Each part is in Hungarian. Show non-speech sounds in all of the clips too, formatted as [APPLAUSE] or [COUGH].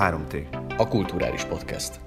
3T. A Kulturális Podcast.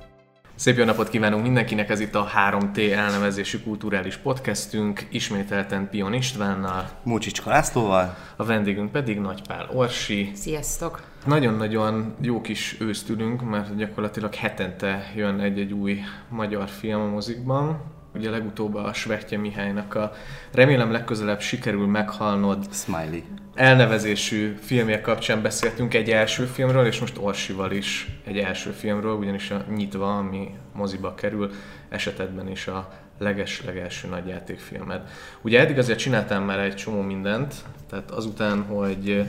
Szép jó napot kívánunk mindenkinek, ez itt a 3T elnevezésű kulturális podcastünk, ismételten Pion Istvánnal, Múcsicska Lászlóval. a vendégünk pedig Nagypál Orsi. Sziasztok! Nagyon-nagyon jó kis őszt ülünk, mert gyakorlatilag hetente jön egy-egy új magyar film a mozikban. Ugye legutóbb a Svetje Mihálynak a Remélem legközelebb sikerül meghalnod Smiley. elnevezésű filmje kapcsán beszéltünk egy első filmről, és most Orsival is egy első filmről, ugyanis a Nyitva, ami moziba kerül, esetedben is a leges-legelső nagyjátékfilmed. Ugye eddig azért csináltál már egy csomó mindent, tehát azután, hogy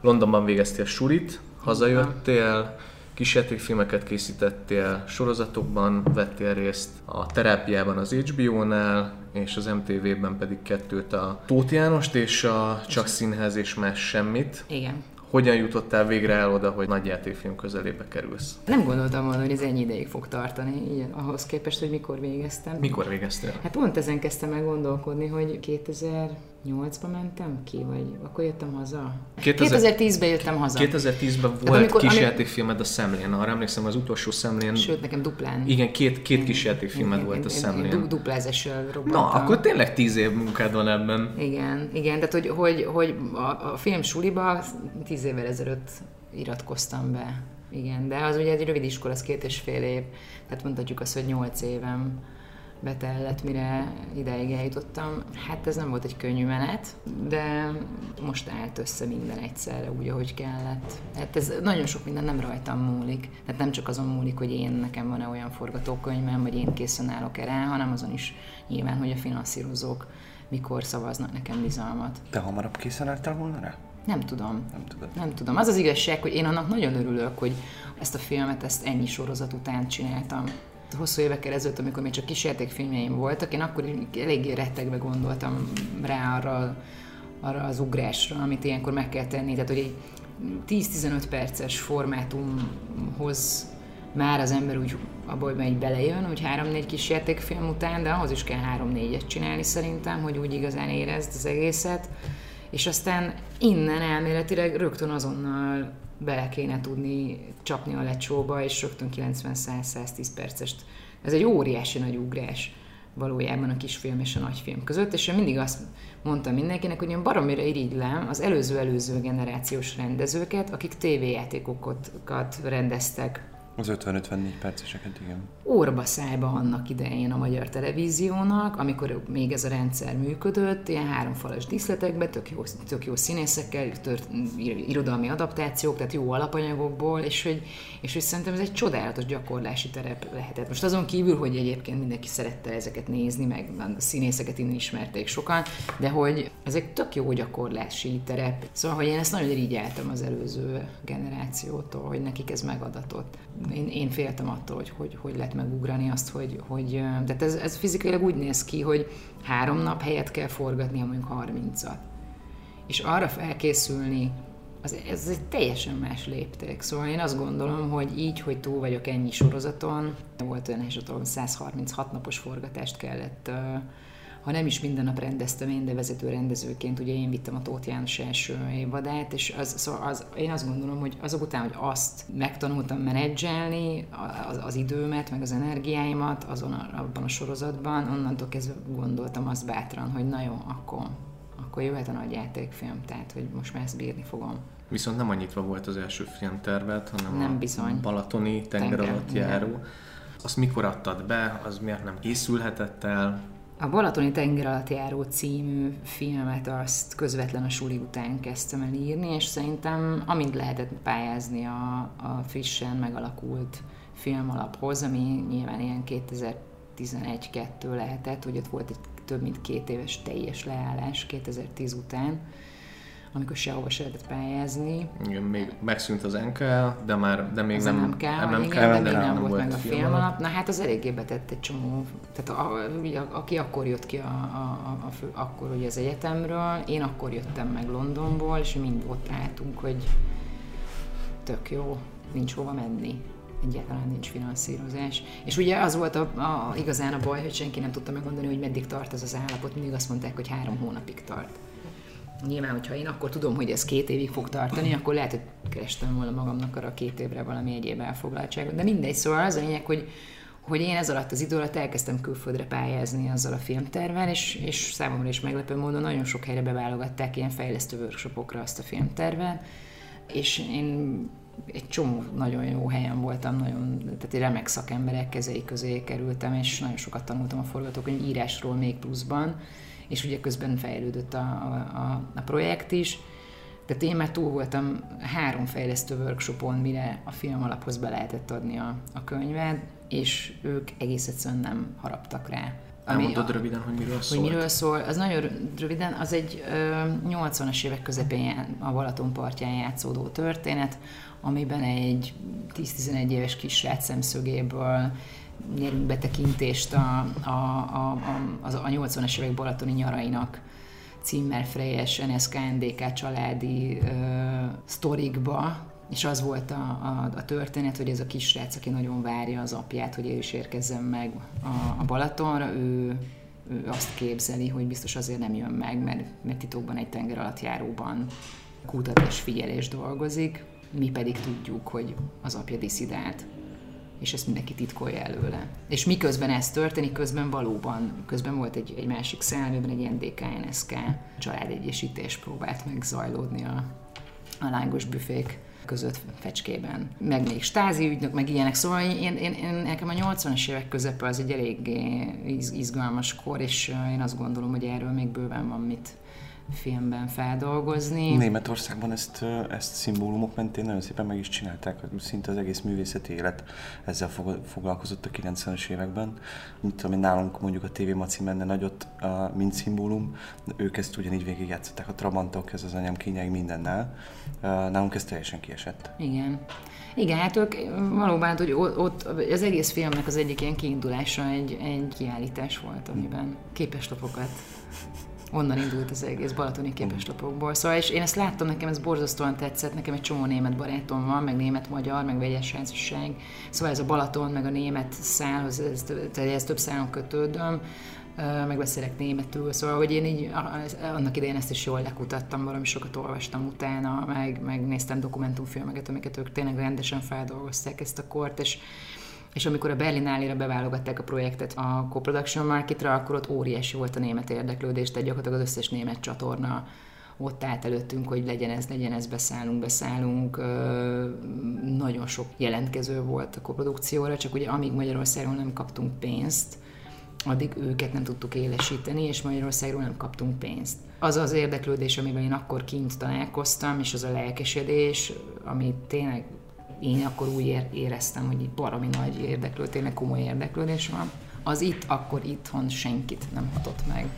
Londonban végeztél sulit, hazajöttél, kísértékfilmeket készítettél, sorozatokban vettél részt, a terápiában az HBO-nál, és az MTV-ben pedig kettőt a Tóth Jánost és a Csak Színház és más semmit. Igen. Hogyan jutottál végre el oda, hogy nagyjátékfilm közelébe kerülsz? Nem gondoltam volna, hogy ez ennyi ideig fog tartani, így, ahhoz képest, hogy mikor végeztem. Mikor végeztél? Hát pont ezen kezdtem el gondolkodni, hogy 2008-ban mentem ki, vagy akkor jöttem haza? 2000 2010-ben jöttem haza. 2010-ben volt amikor- amikor, ami- kísértékfilmed a Szemlén, arra emlékszem az utolsó Szemlén. Sőt, nekem duplán. Igen, két, két kísértékfilmed volt a Du- Szemlén. duplázással robbantam. Na, akkor tényleg tíz év munkád van ebben. Igen, igen, tehát hogy, hogy, hogy a, a film suliba tíz évvel ezelőtt iratkoztam be. Igen, de az ugye egy rövid iskola, az két és fél év. Tehát mondhatjuk azt, hogy nyolc évem betellett, mire ideig eljutottam. Hát ez nem volt egy könnyű menet, de most állt össze minden egyszerre úgy, ahogy kellett. Hát ez nagyon sok minden nem rajtam múlik. Tehát nem csak azon múlik, hogy én nekem van-e olyan forgatókönyvem, vagy én készen állok erre, hanem azon is nyilván, hogy a finanszírozók mikor szavaznak nekem bizalmat. Te hamarabb készen álltál volna rá? Nem tudom. Nem tudod. Nem tudom. Az az igazság, hogy én annak nagyon örülök, hogy ezt a filmet, ezt ennyi sorozat után csináltam. Hosszú évekkel ezelőtt, amikor még csak kísértékfilmjeim voltak, én akkor eléggé rettegve gondoltam rá arra, arra az ugrásra, amit ilyenkor meg kell tenni. Tehát, hogy egy 10-15 perces formátumhoz már az ember úgy abból megy belejön, hogy 3-4 kísértékfilm után, de ahhoz is kell 3-4-et csinálni szerintem, hogy úgy igazán érezd az egészet. És aztán innen elméletileg rögtön azonnal bele kéne tudni csapni a lecsóba, és rögtön 90-100-110 percest. Ez egy óriási nagy ugrás valójában a kisfilm és a nagyfilm között, és én mindig azt mondtam mindenkinek, hogy én baromira irigylem az előző-előző generációs rendezőket, akik tévéjátékokat rendeztek Az 50-54 perceseket, igen. orba szájba annak idején a magyar televíziónak, amikor még ez a rendszer működött, ilyen háromfalas díszletekben, tök jó, tök jó színészekkel, tört, ir- irodalmi adaptációk, tehát jó alapanyagokból, és hogy, és hogy szerintem ez egy csodálatos gyakorlási terep lehetett. Most azon kívül, hogy egyébként mindenki szerette ezeket nézni, meg a színészeket innen ismerték sokan, de hogy ez egy tök jó gyakorlási terep. Szóval, hogy én ezt nagyon irigyeltem az előző generációtól, hogy nekik ez megadatott. Én, én féltem attól, hogy, hogy hogy lehet megugrani azt, hogy, hogy tehát ez, ez fizikailag úgy néz ki, hogy három nap helyet kell forgatni, ha mondjuk 30-at. És arra felkészülni, az, ez egy teljesen más lépték. Szóval én azt gondolom, hogy így, hogy túl vagyok ennyi sorozaton, volt olyan esetem, 136 napos forgatást kellett, ö, ha nem is minden nap rendeztem én, de vezető rendezőként, ugye én vittem a Tóth János első évadát, és az, szóval az, én azt gondolom, hogy azok után, hogy azt megtanultam menedzselni, az, az időmet, meg az energiáimat azon a, abban a sorozatban, onnantól kezdve gondoltam azt bátran, hogy na jó, akkor, akkor jöhet a nagy játékfilm, tehát hogy most már ezt bírni fogom. Viszont nem annyitva volt az első filmtervet, hanem Nem a bizony. Balatoni tenger Tenger, alatt igen. járó. Azt mikor adtad be, az miért nem készülhetett el? A Balatoni tenger alatt járó című filmet azt közvetlen a suli után kezdtem el írni, és szerintem amint lehetett pályázni a, a frissen megalakult filmalaphoz, ami nyilván ilyen 2011-2 lehetett, hogy ott volt egy több mint két éves teljes leállás 2010 után, amikor sehova se lehetett pályázni. Igen, még megszűnt az NKL, de már de még Az nem, nem kell, nem, igen, kell, de még nem, volt meg a film film alap. alap. Na hát az eléggé betett egy csomó, tehát a, ugye, aki akkor jött ki a, a, a, a fő, akkor ugye az egyetemről, én akkor jöttem meg Londonból, és mind ott álltunk, hogy tök jó, nincs hova menni. Egyáltalán nincs finanszírozás. És ugye az volt a, a, igazán a baj, hogy senki nem tudta megmondani, hogy meddig tart ez az állapot. Mindig azt mondták, hogy három hónapig tart. Nyilván, hogyha én akkor tudom, hogy ez két évig fog tartani, akkor lehet, hogy kerestem volna magamnak arra két évre valami egyéb elfoglaltságot. De mindegy, szóval az a lényeg, hogy, hogy én ez alatt az idő alatt elkezdtem külföldre pályázni azzal a filmtervel, és, és számomra is meglepő módon nagyon sok helyre beválogatták ilyen fejlesztő workshopokra azt a filmtervet, és én egy csomó nagyon jó helyen voltam, nagyon, tehát egy remek szakemberek kezei közé kerültem, és nagyon sokat tanultam a forgatókönyv írásról még pluszban, és ugye közben fejlődött a, a, a projekt is. Tehát én már túl voltam három fejlesztő workshopon, mire a film alaphoz be lehetett adni a, a könyvet, és ők egész egyszerűen nem haraptak rá. Elmondod röviden, hogy miről szól? Hogy miről szól, az nagyon röviden, az egy ö, 80-as évek közepén a Balaton partján játszódó történet, amiben egy 10-11 éves kisrác szemszögéből nyerünk betekintést a, a, a, a, a 80-as évek balatoni nyarainak címmel Frejes NSK NDK családi ö, sztorikba, és az volt a, a, a történet, hogy ez a kisrác, aki nagyon várja az apját, hogy ő is érkezzen meg a, a Balatonra, ő, ő azt képzeli, hogy biztos azért nem jön meg, mert, mert titokban egy tenger alatt járóban kutatás figyelés dolgozik, mi pedig tudjuk, hogy az apja diszidált és ezt mindenki titkolja előle. És miközben ez történik, közben valóban, közben volt egy, egy másik szál, amiben egy NDK-NSK családegyesítés próbált meg zajlódni a, a lángos büfék között fecskében. Meg még stázi ügynök, meg ilyenek. Szóval én, én, én nekem a 80-as évek közepe az egy elég izgalmas kor, és én azt gondolom, hogy erről még bőven van mit filmben feldolgozni. Németországban ezt, ezt szimbólumok mentén nagyon szépen meg is csinálták, szinte az egész művészeti élet ezzel foglalkozott a 90-es években. Mint tudom, nálunk mondjuk a TV Maci menne nagyot, mint szimbólum, ők ezt ugyanígy végigjátszották, a Trabantok, ez az anyám kényeig mindennel. Nálunk ez teljesen kiesett. Igen. Igen, hát ők valóban, hogy ott az egész filmnek az egyik ilyen kiindulása egy, egy kiállítás volt, amiben képeslapokat onnan indult az egész balatoni képeslapokból. Szóval és én ezt láttam, nekem ez borzasztóan tetszett, nekem egy csomó német barátom van, meg német-magyar, meg vegyes házasság. Szóval ez a Balaton, meg a német szálhoz, ez, ez több szálon kötődöm megbeszélek németül, szóval, hogy én így annak idején ezt is jól lekutattam, valami sokat olvastam utána, meg, megnéztem dokumentumfilmeket, amiket ők tényleg rendesen feldolgozták ezt a kort, és és amikor a Berlinálére beválogatták a projektet a Co-Production Marketra, akkor ott óriási volt a német érdeklődés, tehát gyakorlatilag az összes német csatorna ott állt előttünk, hogy legyen ez, legyen ez, beszállunk, beszállunk. Nagyon sok jelentkező volt a koprodukcióra, csak ugye amíg Magyarországon nem kaptunk pénzt, addig őket nem tudtuk élesíteni, és Magyarországról nem kaptunk pénzt. Az az érdeklődés, amivel én akkor kint találkoztam, és az a lelkesedés, ami tényleg én akkor úgy éreztem, hogy baromi nagy érdeklődés, tényleg komoly érdeklődés van. Az itt, akkor itthon senkit nem hatott meg.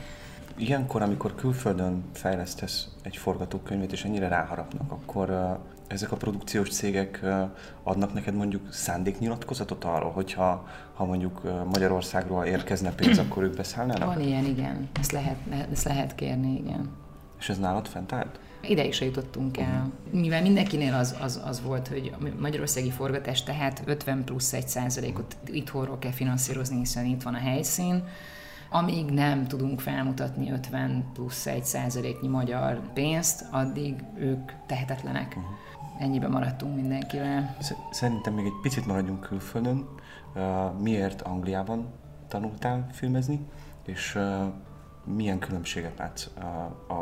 Ilyenkor, amikor külföldön fejlesztesz egy forgatókönyvet, és ennyire ráharapnak, akkor uh, ezek a produkciós cégek uh, adnak neked mondjuk szándéknyilatkozatot arról, hogyha ha mondjuk uh, Magyarországról érkezne pénz, [CLEARS THROAT] akkor ők beszállnának? Van ilyen, igen. Ezt lehet, ezt lehet kérni, igen. És ez nálad fent állt? Ideig se jutottunk el. Mivel mindenkinél az, az, az volt, hogy a magyarországi forgatás tehát 50 plusz 1 százalékot itthonról kell finanszírozni, hiszen itt van a helyszín, amíg nem tudunk felmutatni 50 plusz 1 százaléknyi magyar pénzt, addig ők tehetetlenek. Uh-huh. Ennyiben maradtunk mindenkivel. Szerintem még egy picit maradjunk külföldön. miért Angliában tanultál filmezni, és milyen különbséget látsz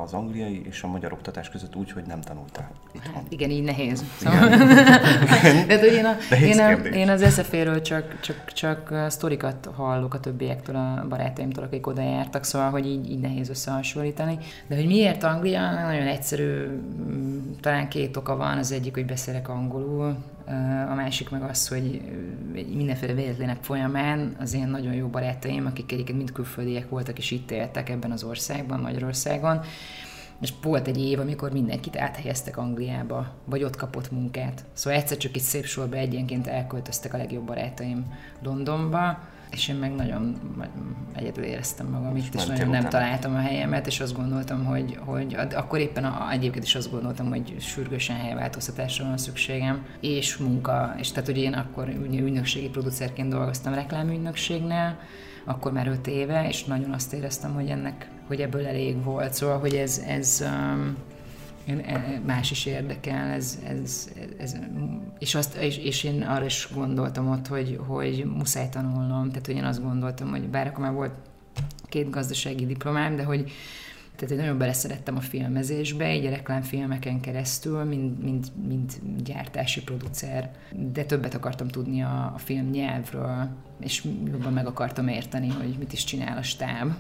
az angliai és a magyar oktatás között úgy, hogy nem tanultál? Hát igen, így nehéz. Szóval... [LAUGHS] De, hogy én, a, én, a, én az SZF-ről csak, csak, csak sztorikat hallok a többiektől, a barátaimtól, akik oda jártak, szóval, hogy így, így nehéz összehasonlítani. De hogy miért Anglia? Nagyon egyszerű, talán két oka van. Az egyik, hogy beszélek angolul, a másik meg az, hogy mindenféle véletlenek folyamán az én nagyon jó barátaim, akik egyébként mind külföldiek voltak és itt éltek ebben az országban, Magyarországon, és volt egy év, amikor mindenkit áthelyeztek Angliába, vagy ott kapott munkát. Szóval egyszer csak egy szép sorba egyenként elköltöztek a legjobb barátaim Londonba, és én meg nagyon egyedül éreztem magam itt, és nagyon nem találtam a helyemet, és azt gondoltam, hogy, hogy akkor éppen a, egyébként is azt gondoltam, hogy sürgősen helyváltoztatásra van szükségem, és munka, és tehát hogy én akkor ügynökségi producerként dolgoztam reklámügynökségnél, akkor már öt éve, és nagyon azt éreztem, hogy ennek hogy ebből elég volt. Szóval, hogy ez, ez um, más is érdekel, ez, ez, ez, és, azt, és, és, én arra is gondoltam ott, hogy, hogy muszáj tanulnom, tehát hogy én azt gondoltam, hogy bár akkor már volt két gazdasági diplomám, de hogy tehát én nagyon beleszerettem a filmezésbe, így a reklámfilmeken keresztül, mint, mint, mint gyártási producer, de többet akartam tudni a, a film nyelvről, és jobban meg akartam érteni, hogy mit is csinál a stáb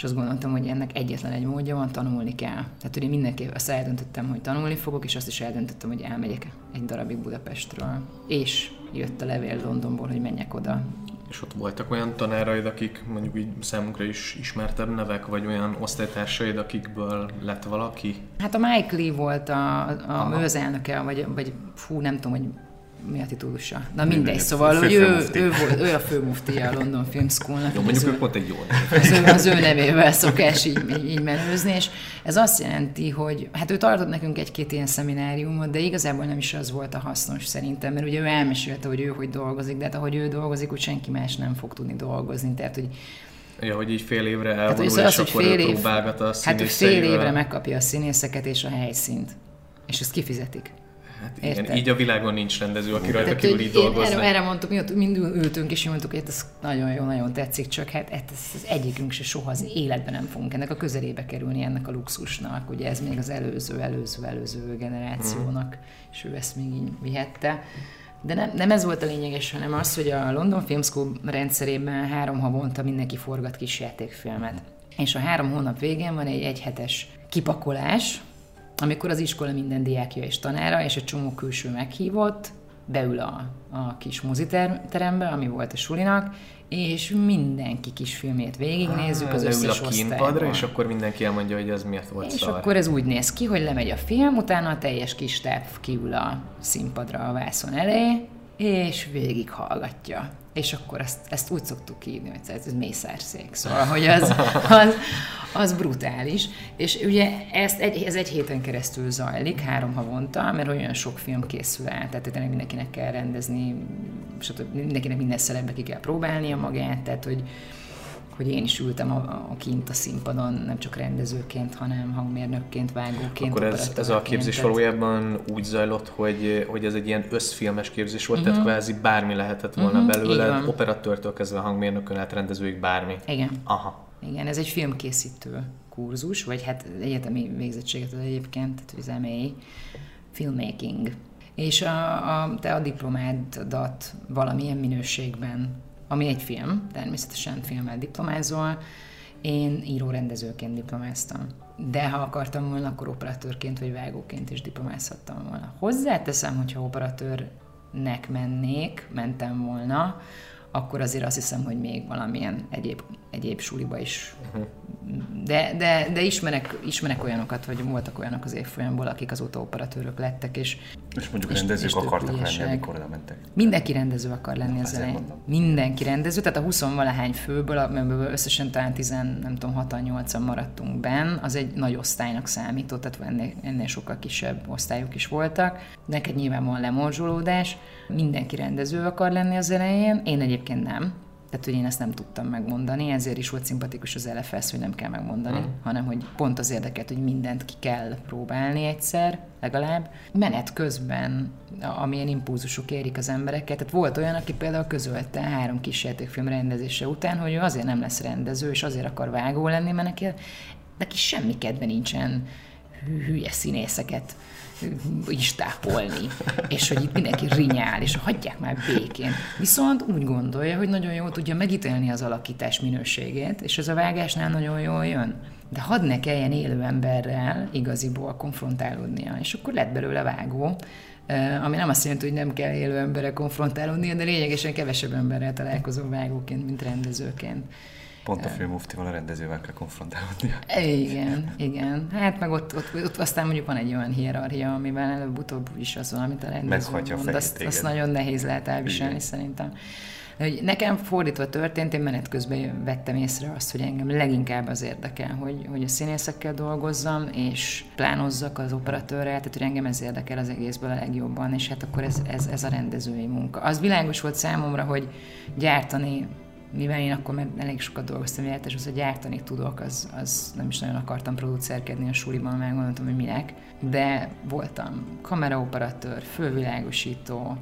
és azt gondoltam, hogy ennek egyetlen egy módja van, tanulni kell. Tehát ugye mindenképp azt eldöntöttem, hogy tanulni fogok, és azt is eldöntöttem, hogy elmegyek egy darabig Budapestről. És jött a levél Londonból, hogy menjek oda. És ott voltak olyan tanáraid, akik mondjuk így számunkra is ismertebb nevek, vagy olyan osztálytársaid, akikből lett valaki? Hát a Mike Lee volt a, a műzelnöke, vagy, vagy fú, nem tudom, hogy mi a titulusa? Na mindegy, szóval hogy ő, ő, volt, ő a főmuftia a London Film School-nak. Jó, mondjuk ő pont egy jó név. Az ő, az ő nevével szokás így, így, így menőzni, és ez azt jelenti, hogy hát ő tartott nekünk egy-két ilyen szemináriumot, de igazából nem is az volt a hasznos szerintem, mert ugye ő elmesélte, hogy ő hogy dolgozik, de hát ahogy ő dolgozik, úgy senki más nem fog tudni dolgozni, tehát hogy Ja, hogy így fél évre elvonul, hát, és az, akkor fél év, próbálgat a Hát, hogy fél évre megkapja a színészeket és a helyszínt. És ezt kifizetik. Hát igen, Érted? így a világon nincs rendező, aki rajta kívül így dolgozna. Erre, erre mondtuk, mi mind ültünk és mondtuk, hogy ez nagyon jó, nagyon tetszik, csak hát ez, ez egyikünk se soha az életben nem fogunk ennek a közelébe kerülni, ennek a luxusnak. Ugye ez még az előző, előző, előző generációnak, hmm. és ő ezt még így vihette. De nem, nem ez volt a lényeges, hanem az, hogy a London Film School rendszerében három havonta mindenki forgat kis játékfilmet. És a három hónap végén van egy egyhetes kipakolás, amikor az iskola minden diákja és tanára, és egy csomó külső meghívott, beül a, a kis moziterembe, ami volt a sulinak, és mindenki kis filmét végignézzük az összes a kínpadra, és akkor mindenki elmondja, hogy ez miért volt És szar. akkor ez úgy néz ki, hogy lemegy a film, utána a teljes kis táv kiül a színpadra a vászon elé, és végig hallgatja és akkor ezt, ezt úgy szoktuk hívni, hogy ez mészárszék, szóval, hogy az, az, az brutális. És ugye ezt egy, ez egy héten keresztül zajlik, három havonta, mert olyan sok film készül el, tehát tényleg mindenkinek kell rendezni, stb. mindenkinek minden szerepbe ki kell próbálnia magát, tehát hogy hogy én is ültem a, a kint a színpadon, nem csak rendezőként, hanem hangmérnökként, vágóként. Akkor ez, ez a képzés tehát... valójában úgy zajlott, hogy, hogy ez egy ilyen összfilmes képzés volt, uh-huh. tehát mhm. kvázi bármi lehetett volna uh-huh. belőle, operatőrtől kezdve a hangmérnökön át rendezőig bármi. Igen. Aha. Igen, ez egy filmkészítő kurzus, vagy hát egyetemi végzettséget az egyébként, tehát MA, filmmaking. És a, a, te a diplomádat valamilyen minőségben ami egy film, természetesen filmmel diplomázol, én író-rendezőként diplomáztam. De ha akartam volna, akkor operatőrként vagy vágóként is diplomázhattam volna. Hozzáteszem, hogyha operatőrnek mennék, mentem volna, akkor azért azt hiszem, hogy még valamilyen egyéb, egyéb suliba is. Uh-huh. De, de, de ismerek, ismerek olyanokat, hogy voltak olyanok az évfolyamból, akik azóta operatőrök lettek, és és mondjuk és, rendezők és akartak lenni, amikor oda mentek. Mindenki rendező akar lenni az elején. Mindenki rendező, tehát a 20 valahány főből, amiből összesen talán 10, nem tudom, 6 8 maradtunk benn, az egy nagy osztálynak számított, tehát ennél, ennél sokkal kisebb osztályok is voltak. Neked nyilván van lemorzsolódás, mindenki rendező akar lenni az elején, én egyébként nem tehát, hogy én ezt nem tudtam megmondani, ezért is volt szimpatikus az LFS, hogy nem kell megmondani, mm. hanem hogy pont az érdeket, hogy mindent ki kell próbálni egyszer, legalább. Menet közben, amilyen impulzusok érik az embereket, tehát volt olyan, aki például közölte három játékfilm rendezése után, hogy ő azért nem lesz rendező, és azért akar vágó lenni, mert neki, neki semmi kedve nincsen hülye színészeket is tápolni, és hogy itt mindenki rinyál, és hagyják már békén. Viszont úgy gondolja, hogy nagyon jól tudja megítélni az alakítás minőségét, és ez a vágásnál nagyon jól jön. De hadd ne kelljen élő emberrel igaziból konfrontálódnia, és akkor lett belőle vágó, ami nem azt jelenti, hogy nem kell élő emberrel konfrontálódnia, de lényegesen kevesebb emberrel találkozó vágóként, mint rendezőként. Pont a főmuftival a rendezővel kell konfrontálódnia. Igen, igen. Hát meg ott, ott, ott aztán mondjuk van egy olyan hierarchia, amivel előbb-utóbb is az van, amit a rendező mond. Azt, azt nagyon nehéz lehet elviselni igen. szerintem. Hogy nekem fordítva történt, én menet közben vettem észre azt, hogy engem leginkább az érdekel, hogy, hogy a színészekkel dolgozzam, és plánozzak az operatőrrel, tehát hogy engem ez érdekel az egészből a legjobban, és hát akkor ez, ez, ez a rendezői munka. Az világos volt számomra, hogy gyártani mivel én akkor már elég sokat dolgoztam életes, az, hogy gyártani tudok, az, az nem is nagyon akartam producerkedni a suliban, meg gondoltam, hogy minek, de voltam kameraoperatőr, fővilágosító,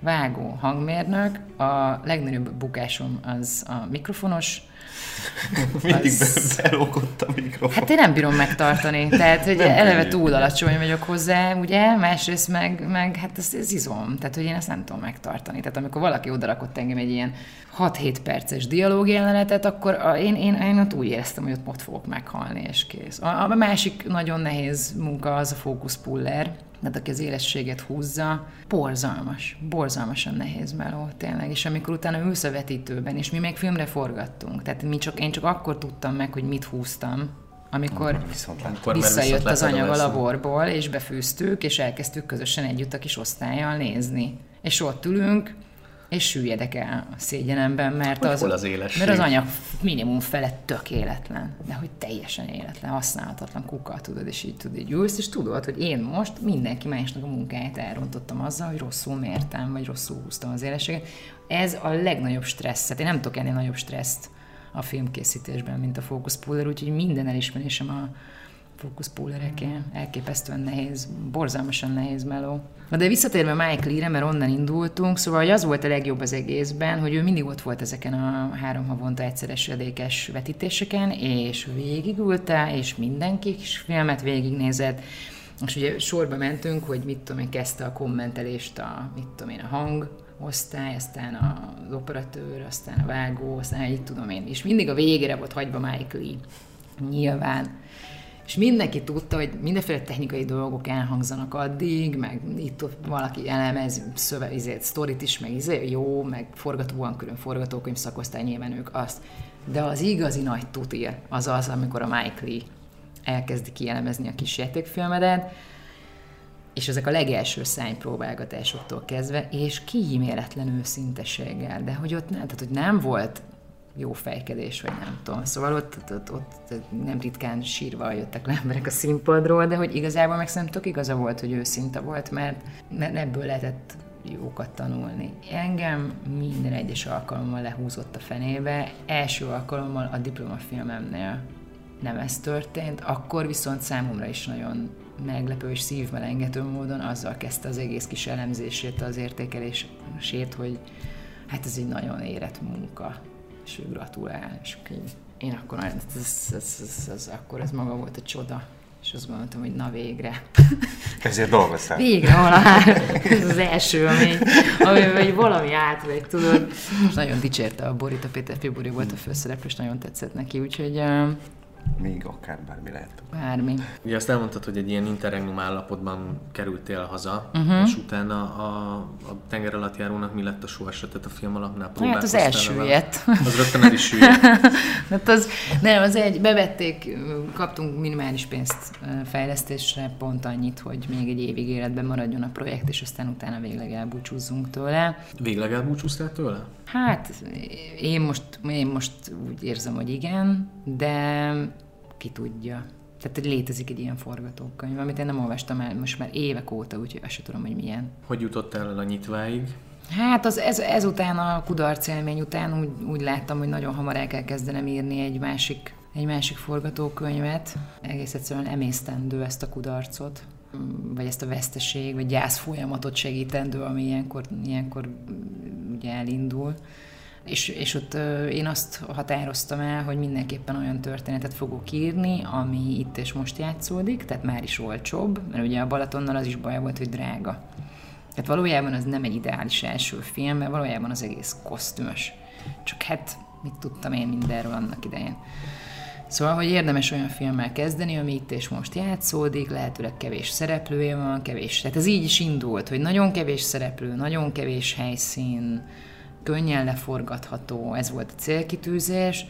vágó, hangmérnök, a legnagyobb bukásom az a mikrofonos, [LAUGHS] Mindig Az- belógott a mikrofon. Hát én nem bírom megtartani, tehát hogy Nem eleve könnyű. túl alacsony vagyok hozzá, ugye, másrészt meg, meg hát ez, ez izom, tehát hogy én ezt nem tudom megtartani. Tehát amikor valaki odarakott engem egy ilyen 6-7 perces dialóg jelenetet, akkor a, én, én, én ott úgy éreztem, hogy ott, ott fogok meghalni, és kész. A, a másik nagyon nehéz munka az a fókuszpuller, tehát aki az élességet húzza, borzalmas, borzalmasan nehéz meló, tényleg. És amikor utána ülsz a vetítőben, és mi még filmre forgattunk, tehát mi csak, én csak akkor tudtam meg, hogy mit húztam, amikor Viszont lát. Visszajött viszont az anyag a laborból, és befűztük, és elkezdtük közösen együtt a kis osztályjal nézni. És ott ülünk, és süllyedek el a szégyenemben, mert Hogy az, az élesség? mert az anyag minimum felett tökéletlen, de hogy teljesen életlen, használhatatlan kuka, tudod, és így tudod, így ülsz, és tudod, hogy én most mindenki másnak a munkáját elrontottam azzal, hogy rosszul mértem, vagy rosszul húztam az élességet. Ez a legnagyobb stressz, hát én nem tudok ennél nagyobb stresszt a filmkészítésben, mint a focus puller, úgyhogy minden elismerésem a fókuszpólereké. Elképesztően nehéz, borzalmasan nehéz meló. Na de visszatérve Mike Lee-re, mert onnan indultunk, szóval hogy az volt a legjobb az egészben, hogy ő mindig ott volt ezeken a három havonta egyszer esedékes vetítéseken, és végigülte, és mindenki kis filmet végignézett, és ugye sorba mentünk, hogy mit tudom én, kezdte a kommentelést a, mit tudom én, a hang, osztály, aztán az operatőr, aztán a vágó, aztán így tudom én. És mindig a végére volt hagyva Mike Lee. Nyilván. És mindenki tudta, hogy mindenféle technikai dolgok elhangzanak addig, meg itt valaki elemez szöve, izét, sztorit is, meg izé, jó, meg forgató van külön forgatókönyv szakosztály, nyilván ők azt. De az igazi nagy tuti az az, amikor a Mike Lee elkezdi kielemezni a kis játékfilmedet, és ezek a legelső szánypróbálgatásoktól kezdve, és kíméletlen őszinteséggel, de hogy ott nem, tehát hogy nem volt jó fejkedés, vagy nem tudom. Szóval ott, ott, ott, ott nem ritkán sírva jöttek le emberek a színpadról, de hogy igazából meg szerintem tök igaza volt, hogy őszinte volt, mert, ebből lehetett jókat tanulni. Engem minden egyes alkalommal lehúzott a fenébe, első alkalommal a diplomafilmemnél nem ez történt, akkor viszont számomra is nagyon meglepő és szívmelengető módon azzal kezdte az egész kis elemzését, az értékelését, hogy hát ez egy nagyon érett munka, és gratulál, és én akkor, ez, ez, ez, ez, akkor ez maga volt a csoda, és azt gondoltam, hogy na végre. [LAUGHS] Ezért dolgoztál. Végre valahár. Ez az első, ami, ami vagy valami átvegy, tudod. És nagyon dicsérte a Borit, a Péter Fibori volt a főszereplő, és nagyon tetszett neki, úgyhogy Még akár bármi lehet. bármi. Ugye azt elmondtad, hogy egy ilyen interregnum állapotban kerültél haza, uh-huh. és utána a, a tenger alatt járónak mi lett a sorsa, tehát a film alapnál Hát az elsüllyedt. Az rögtön el is süllyedt. [LAUGHS] Hát az, nem, az egy, bevették, kaptunk minimális pénzt fejlesztésre, pont annyit, hogy még egy évig életben maradjon a projekt, és aztán utána végleg elbúcsúzzunk tőle. Végleg elbúcsúztál tőle? Hát én most, én most úgy érzem, hogy igen, de ki tudja. Tehát hogy létezik egy ilyen forgatókönyv, amit én nem olvastam el most már évek óta, úgyhogy azt sem tudom, hogy milyen. Hogy jutottál el a nyitváig? Hát az, ez, ezután a kudarc élmény után úgy, úgy láttam, hogy nagyon hamar el kell kezdenem írni egy másik, egy másik forgatókönyvet. Egész egyszerűen emésztendő ezt a kudarcot, vagy ezt a veszteség, vagy gyász folyamatot segítendő, ami ilyenkor, ilyenkor mm, ugye elindul. És, és ott én azt határoztam el, hogy mindenképpen olyan történetet fogok írni, ami itt és most játszódik, tehát már is olcsóbb, mert ugye a Balatonnal az is baj volt, hogy drága. Tehát valójában az nem egy ideális első film, mert valójában az egész kosztümös. Csak hát mit tudtam én mindenről annak idején. Szóval, hogy érdemes olyan filmmel kezdeni, ami itt és most játszódik, lehetőleg kevés szereplője van, kevés. Tehát ez így is indult, hogy nagyon kevés szereplő, nagyon kevés helyszín, könnyen leforgatható, ez volt a célkitűzés,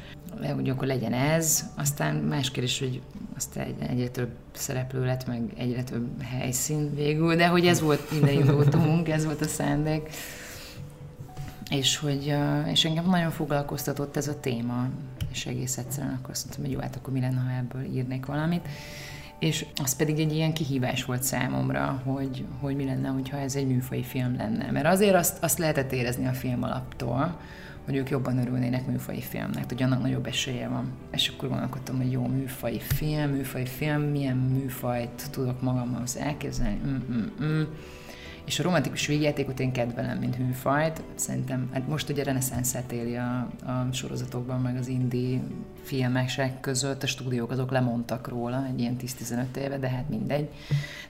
hogy akkor legyen ez, aztán más kérdés, hogy aztán egy- egyre több szereplő lett, meg egyre több helyszín végül, de hogy ez volt minden indultunk, ez volt a szándék. És hogy és engem nagyon foglalkoztatott ez a téma, és egész egyszerűen akkor azt mondtam, hogy jó, hát akkor mi lenne, ha ebből írnék valamit. És az pedig egy ilyen kihívás volt számomra, hogy, hogy mi lenne, hogyha ez egy műfai film lenne. Mert azért azt, azt lehetett érezni a film alaptól, hogy ők jobban örülnének műfai filmnek, hogy annak nagyobb esélye van. És akkor gondolkodtam, hogy jó műfai film, műfai film, milyen műfajt tudok magamhoz elképzelni. Mm-mm-mm. És a romantikus végjátékot én kedvelem, mint műfajt. Szerintem, hát most ugye reneszánszát éli a, a sorozatokban, meg az indie filmesek között, a stúdiók azok lemondtak róla egy ilyen 10-15 éve, de hát mindegy.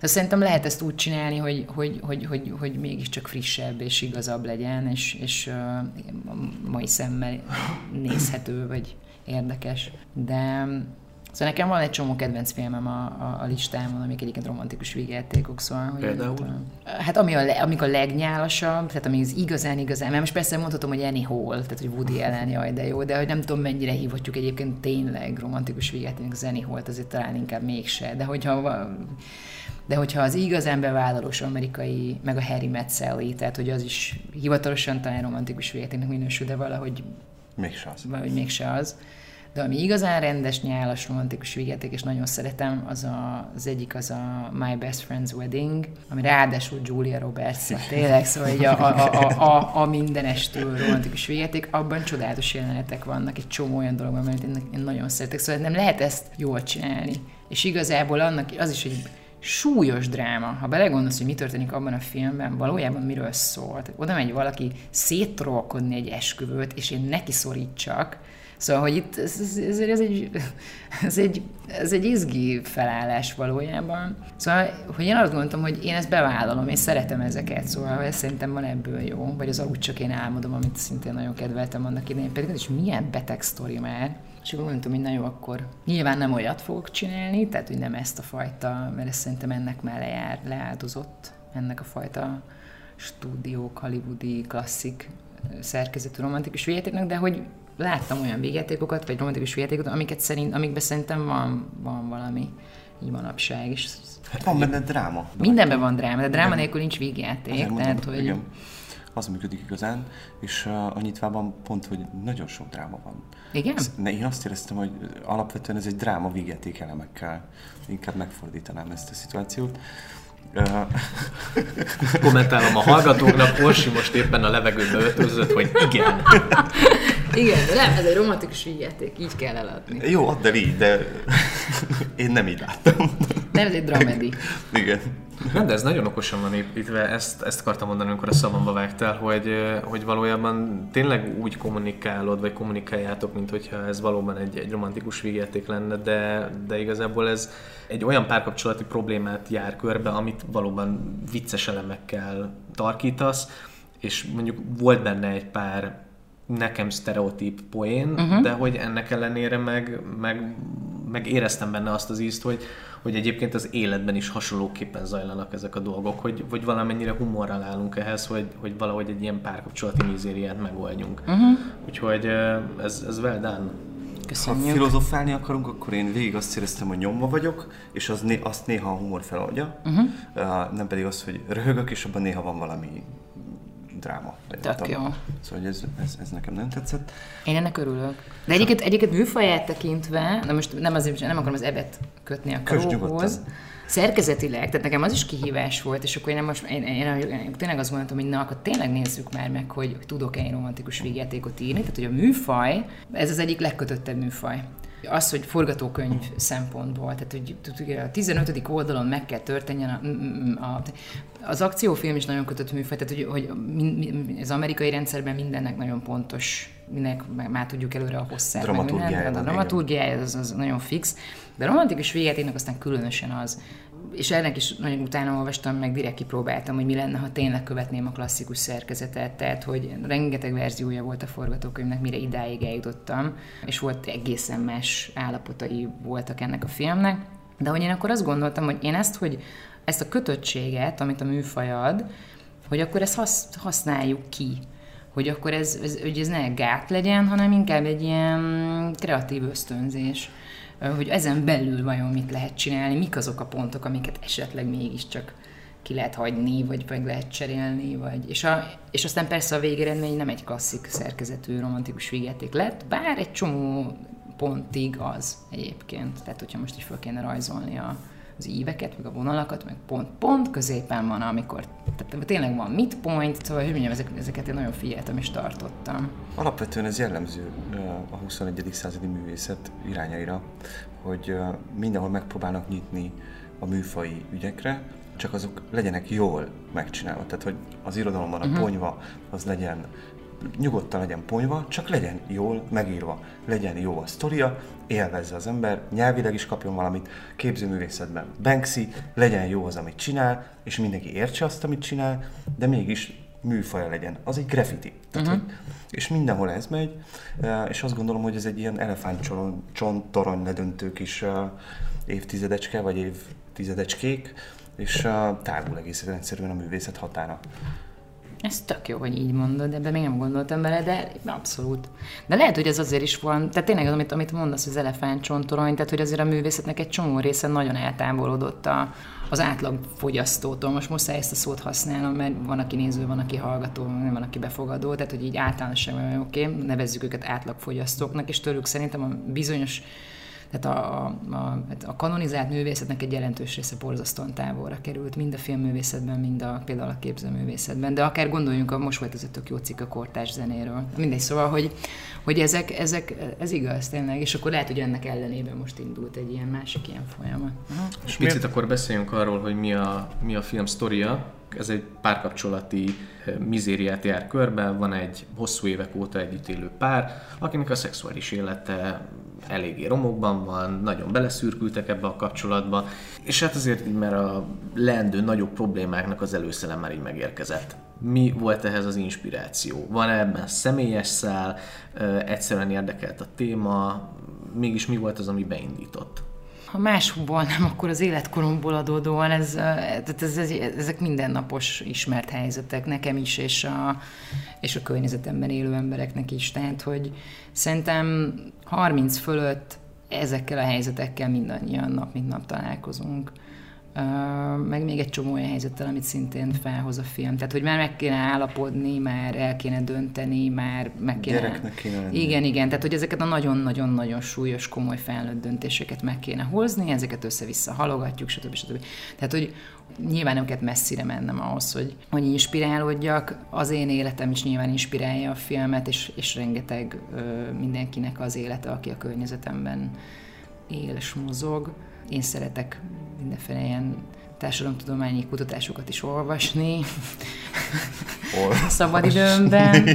De szerintem lehet ezt úgy csinálni, hogy, hogy, hogy, hogy, hogy mégiscsak frissebb és igazabb legyen, és, és uh, mai szemmel nézhető, vagy érdekes. De Szóval nekem van egy csomó kedvenc filmem a, a, a listámon, amik egyébként romantikus végjátékok, szóval... Hogy Például? Ott, hát ami a, le, amik a legnyálasabb, tehát ami az igazán igazán, mert most persze mondhatom, hogy Annie Hall, tehát hogy Woody [LAUGHS] Allen, jaj, de jó, de hogy nem tudom mennyire hívhatjuk egyébként tényleg romantikus végjátékok az Annie Hall-t, azért talán inkább mégse, de hogyha de hogyha az igazán bevállalós amerikai, meg a Harry Met Sally, tehát hogy az is hivatalosan talán romantikus végjátéknek minősül, de valahogy Mégse az. Valahogy mégse az. De ami igazán rendes, nyálas, romantikus vigyáték, és nagyon szeretem, az a, az egyik az a My Best Friend's Wedding, ami ráadásul Julia Roberts, tényleg, szóval egy a, a, a, a, a mindenestől romantikus vigyáték, abban csodálatos jelenetek vannak, egy csomó olyan dolog van, amit én, én nagyon szeretek, szóval nem lehet ezt jól csinálni. És igazából annak az is egy súlyos dráma. Ha belegondolsz, hogy mi történik abban a filmben, valójában miről szól. oda megy valaki széttrolkodni egy esküvőt, és én neki szorítsak, Szóval, hogy itt ez, ez, ez, egy, ez, egy, ez egy izgi felállás valójában. Szóval, hogy én azt gondoltam, hogy én ezt bevállalom, és szeretem ezeket, szóval ez szerintem van ebből jó, vagy az alud csak én álmodom, amit szintén nagyon kedveltem annak idején, pedig is milyen beteg sztori már. És akkor mondtam, hogy na jó, akkor nyilván nem olyat fogok csinálni, tehát hogy nem ezt a fajta, mert ez szerintem ennek már lejár, leáldozott, ennek a fajta stúdiók, hollywoodi, klasszik szerkezetű romantikus végetéknek, de hogy láttam olyan végjátékokat, vagy romantikus végjátékokat, amiket szerint, amikben szerintem van, van valami így manapság. És hát van benne dráma. Mindenben van dráma, de dráma nélkül nincs végjáték. Mondom, tehát, hogy... Igen. Az működik igazán, és a nyitvában pont, hogy nagyon sok dráma van. Igen? Ne, én azt éreztem, hogy alapvetően ez egy dráma végjáték elemekkel. Inkább megfordítanám ezt a szituációt. Kommentálom a hallgatóknak, Orsi most éppen a levegőbe ötözött, hogy igen. [LAUGHS] Igen, de nem, ez egy romantikus vígjáték, így kell eladni. Jó, add el így, de én nem így láttam. Nem, ez egy dramedi. Igen. Nem, de ez nagyon okosan van építve, ezt, ezt akartam mondani, amikor a szavamba vágtál, hogy, hogy valójában tényleg úgy kommunikálod, vagy kommunikáljátok, mint hogyha ez valóban egy, egy romantikus vígjáték lenne, de, de igazából ez egy olyan párkapcsolati problémát jár körbe, amit valóban vicces elemekkel tarkítasz, és mondjuk volt benne egy pár nekem sztereotíp poén, uh-huh. de hogy ennek ellenére meg, meg, meg éreztem benne azt az ízt, hogy, hogy egyébként az életben is hasonlóképpen zajlanak ezek a dolgok, hogy, hogy valamennyire humorral állunk ehhez, hogy, hogy valahogy egy ilyen párkapcsolati mizériát megoldjunk. Uh-huh. Úgyhogy ez, ez well done. Köszönjük. Ha filozofálni akarunk, akkor én végig azt éreztem, hogy nyomva vagyok, és az né- azt néha a humor feloldja, uh-huh. uh, nem pedig az, hogy röhögök, és abban néha van valami dráma. Tök jó. Szóval ez, ez, ez, nekem nem tetszett. Én ennek örülök. De egyébként, egyébként műfaját tekintve, na most nem azért, nem akarom az ebet kötni a karóhoz, szerkezetileg, tehát nekem az is kihívás volt, és akkor én, nem most, én, én, én, én tényleg azt gondoltam, hogy na, akkor tényleg nézzük már meg, hogy tudok-e én romantikus végjátékot írni. Tehát, hogy a műfaj, ez az egyik legkötöttebb műfaj az, hogy forgatókönyv szempontból, tehát hogy a 15. oldalon meg kell történjen a, a, az akciófilm is nagyon kötött műfaj, tehát hogy, hogy az amerikai rendszerben mindennek nagyon pontos, mindenek már tudjuk előre a hosszát. Dramaturgiája. A dramaturgiája az, az nagyon fix, de a romantikus végetének aztán különösen az, és ennek is nagyon utána olvastam, meg direkt kipróbáltam, hogy mi lenne, ha tényleg követném a klasszikus szerkezetet, tehát hogy rengeteg verziója volt a forgatókönyvnek, mire idáig eljutottam, és volt egészen más állapotai voltak ennek a filmnek, de hogy én akkor azt gondoltam, hogy én ezt, hogy ezt a kötöttséget, amit a műfaj ad, hogy akkor ezt hasz, használjuk ki, hogy akkor ez, ez, hogy ez ne gát legyen, hanem inkább egy ilyen kreatív ösztönzés hogy ezen belül vajon mit lehet csinálni, mik azok a pontok, amiket esetleg mégiscsak ki lehet hagyni, vagy meg lehet cserélni, vagy... És, a, és aztán persze a végeredmény nem egy klasszik szerkezetű romantikus végjáték lett, bár egy csomó pontig az egyébként. Tehát, hogyha most is fel kéne rajzolni a, az íveket, meg a vonalakat, meg pont-pont, középen van, amikor tehát tényleg van midpoint, szóval hogy mondjam, ezek, ezeket én nagyon figyeltem és tartottam. Alapvetően ez jellemző a 21. századi művészet irányaira, hogy mindenhol megpróbálnak nyitni a műfai ügyekre, csak azok legyenek jól megcsinálva. Tehát, hogy az irodalomban a uh-huh. ponyva az legyen nyugodtan legyen ponyva, csak legyen jól megírva, legyen jó a sztoria, élvezze az ember, nyelvileg is kapjon valamit, képzőművészetben Banksy, legyen jó az, amit csinál, és mindenki értse azt, amit csinál, de mégis műfaja legyen. Az egy graffiti. Tehát, uh-huh. hogy, és mindenhol ez megy, és azt gondolom, hogy ez egy ilyen elefántcsont-torony ledöntő kis évtizedecske, vagy évtizedecskék, és tágul egész egyszerűen a művészet határa. Ez tök jó, hogy így mondod, ebben még nem gondoltam bele, de abszolút. De lehet, hogy ez azért is van, tehát tényleg az, amit, amit mondasz, az elefántcsontorony, tehát hogy azért a művészetnek egy csomó része nagyon eltávolodott a, az átlag fogyasztótól. Most muszáj ezt a szót használnom, mert van, aki néző, van, aki hallgató, van, aki befogadó, tehát hogy így általánosságban oké, okay, nevezzük őket átlagfogyasztóknak, és tőlük szerintem a bizonyos tehát a, a, hát a kanonizált művészetnek egy jelentős része borzasztóan távolra került, mind a filmművészetben, mind a, például a képzőművészetben, de akár gondoljunk, a, most volt ez a tök jó cikk a kortás zenéről. Mindegy, szóval, hogy, hogy ezek, ezek, ez igaz tényleg, és akkor lehet, hogy ennek ellenében most indult egy ilyen másik ilyen folyamat. Aha. És picit akkor beszéljünk arról, hogy mi a, mi a film sztoria, ez egy párkapcsolati mizériát jár körbe, van egy hosszú évek óta együtt élő pár, akinek a szexuális élete eléggé romokban van, nagyon beleszürkültek ebbe a kapcsolatba, és hát azért mert a leendő nagyobb problémáknak az előszele már így megérkezett. Mi volt ehhez az inspiráció? Van -e ebben személyes szál, egyszerűen érdekelt a téma, mégis mi volt az, ami beindított? Ha máshol nem, akkor az életkoromból adódóan ez, ez, ez, ez, ezek mindennapos ismert helyzetek nekem is, és a, és a környezetemben élő embereknek is. Tehát, hogy szerintem 30 fölött ezekkel a helyzetekkel mindannyian nap mint nap találkozunk meg még egy csomó olyan helyzettel, amit szintén felhoz a film. Tehát, hogy már meg kéne állapodni, már el kéne dönteni, már meg kéne... Gyereknek kéne lenni. Igen, igen. Tehát, hogy ezeket a nagyon-nagyon-nagyon súlyos, komoly felnőtt döntéseket meg kéne hozni, ezeket össze-vissza halogatjuk, stb. stb. Tehát, hogy nyilván kell messzire mennem ahhoz, hogy, hogy inspirálódjak. Az én életem is nyilván inspirálja a filmet, és, és rengeteg ö, mindenkinek az élete, aki a környezetemben él és mozog én szeretek mindenféle ilyen társadalomtudományi kutatásokat is olvasni a [LAUGHS] szabadidőmben,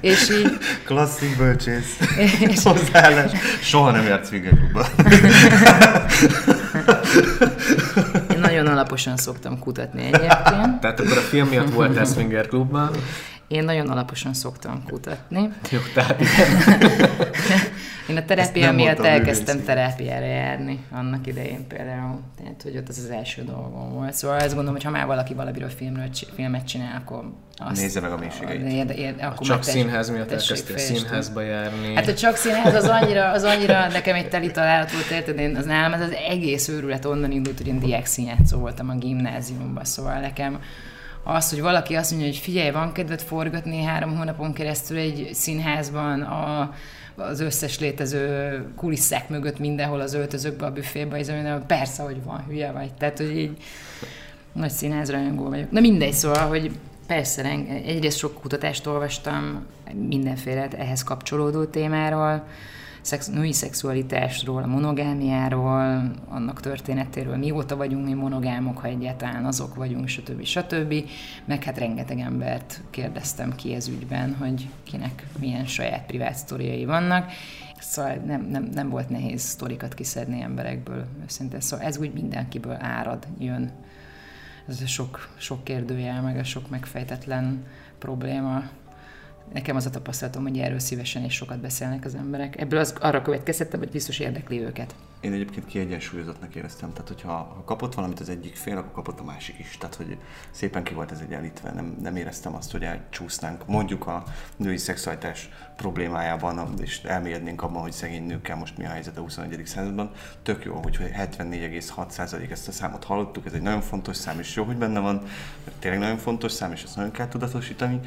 és így... Klasszik bölcsész [LAUGHS] és... hozzáállás. Soha nem járt Swingerklubban. Én nagyon alaposan szoktam kutatni egyébként. Tehát akkor a film miatt voltál Swinger Klubban? Én nagyon alaposan szoktam kutatni. Jó, tehát [LAUGHS] Én a terápia miatt elkezdtem terápiára járni annak idején például. Tehát, hogy ott az az első dolgom volt. Szóval azt gondolom, hogy ha már valaki valamiről filmről, filmet csinál, akkor azt, Nézze meg a mélységeit. Ér, akkor csak színház miatt elkezdtél színházba járni. Hát a csak színház az annyira, az annyira nekem egy teli találat volt, érted? Én az nálam ez az egész őrület onnan indult, hogy én diák színjátszó voltam a gimnáziumban, szóval nekem az, hogy valaki azt mondja, hogy figyelj, van kedved forgatni három hónapon keresztül egy színházban a, az összes létező kulisszák mögött mindenhol az öltözőkbe, a büfébe, és persze, hogy van, hülye vagy. Tehát, hogy így nagy színházrajongó vagyok. Na mindegy, szóval, hogy persze, egyrészt sok kutatást olvastam mindenféle ehhez kapcsolódó témáról, szex, női szexualitásról, a monogámiáról, annak történetéről, mióta vagyunk mi monogámok, ha egyáltalán azok vagyunk, stb. stb. Meg hát rengeteg embert kérdeztem ki ez ügyben, hogy kinek milyen saját privát sztoriai vannak. Szóval nem, nem, nem volt nehéz sztorikat kiszedni emberekből, őszintén. Szóval ez úgy mindenkiből árad, jön. Ez a sok, sok kérdőjel, meg a sok megfejtetlen probléma nekem az a tapasztalatom, hogy erről szívesen és sokat beszélnek az emberek. Ebből az arra következtettem, hogy biztos érdekli őket. Én egyébként kiegyensúlyozottnak éreztem, tehát hogyha ha kapott valamit az egyik fél, akkor kapott a másik is. Tehát, hogy szépen ki volt ez egyenlítve, nem, nem éreztem azt, hogy elcsúsznánk mondjuk a női szexualitás problémájában, és elmélyednénk abban, hogy szegény nőkkel most mi a helyzet a 21. században. Tök jó, hogy 74,6% ezt a számot hallottuk, ez egy nagyon fontos szám, és jó, hogy benne van, tényleg nagyon fontos szám, és ezt nagyon kell tudatosítani.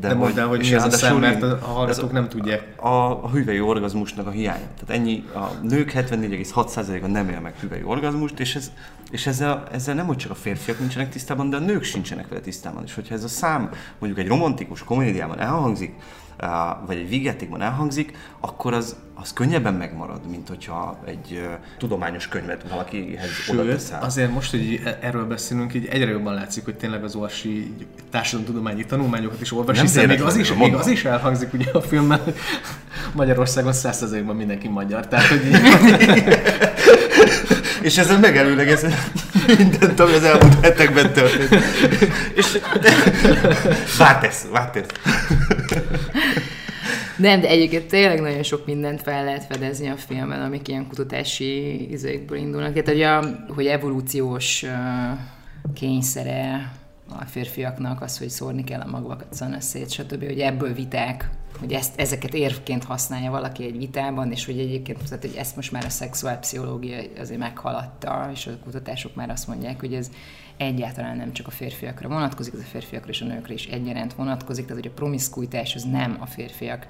De, de mondd el, hogy mi az a szám, mert a hallgatók nem tudják. A, a hüvei orgazmusnak a hiánya. Tehát ennyi, a nők 74, 0,6%-a nem él meg hüvely orgazmust, és, ez, és ezzel, ezzel nem hogy csak a férfiak nincsenek tisztában, de a nők sincsenek vele tisztában. És hogyha ez a szám mondjuk egy romantikus komédiában elhangzik, vagy egy vigyátékban elhangzik, akkor az, az könnyebben megmarad, mint hogyha egy tudományos könyvet valakihez oda teszel. azért most, hogy e- erről beszélünk, így egyre jobban látszik, hogy tényleg az Orsi társadalomtudományi tanulmányokat is olvas, hiszen még az, is, még az is elhangzik ugye a filmben, Magyarországon százszerzékben mindenki magyar, tehát hogy [LAUGHS] És ezzel megelőlegez mindent, ami az elmúlt hetekben történt. És vártesz, vártesz. Nem, de egyébként tényleg nagyon sok mindent fel lehet fedezni a filmben, amik ilyen kutatási izékből indulnak. Tehát, hogy, a, hogy evolúciós kényszere a férfiaknak az, hogy szórni kell a magvakat szét, stb., hogy ebből viták, hogy ezt, ezeket érvként használja valaki egy vitában, és hogy egyébként, tehát, hogy ezt most már a szexuálpszichológia azért meghaladta, és a kutatások már azt mondják, hogy ez egyáltalán nem csak a férfiakra vonatkozik, ez a férfiakra és a nőkre is egyaránt vonatkozik, tehát hogy a promiszkuitás az nem a férfiak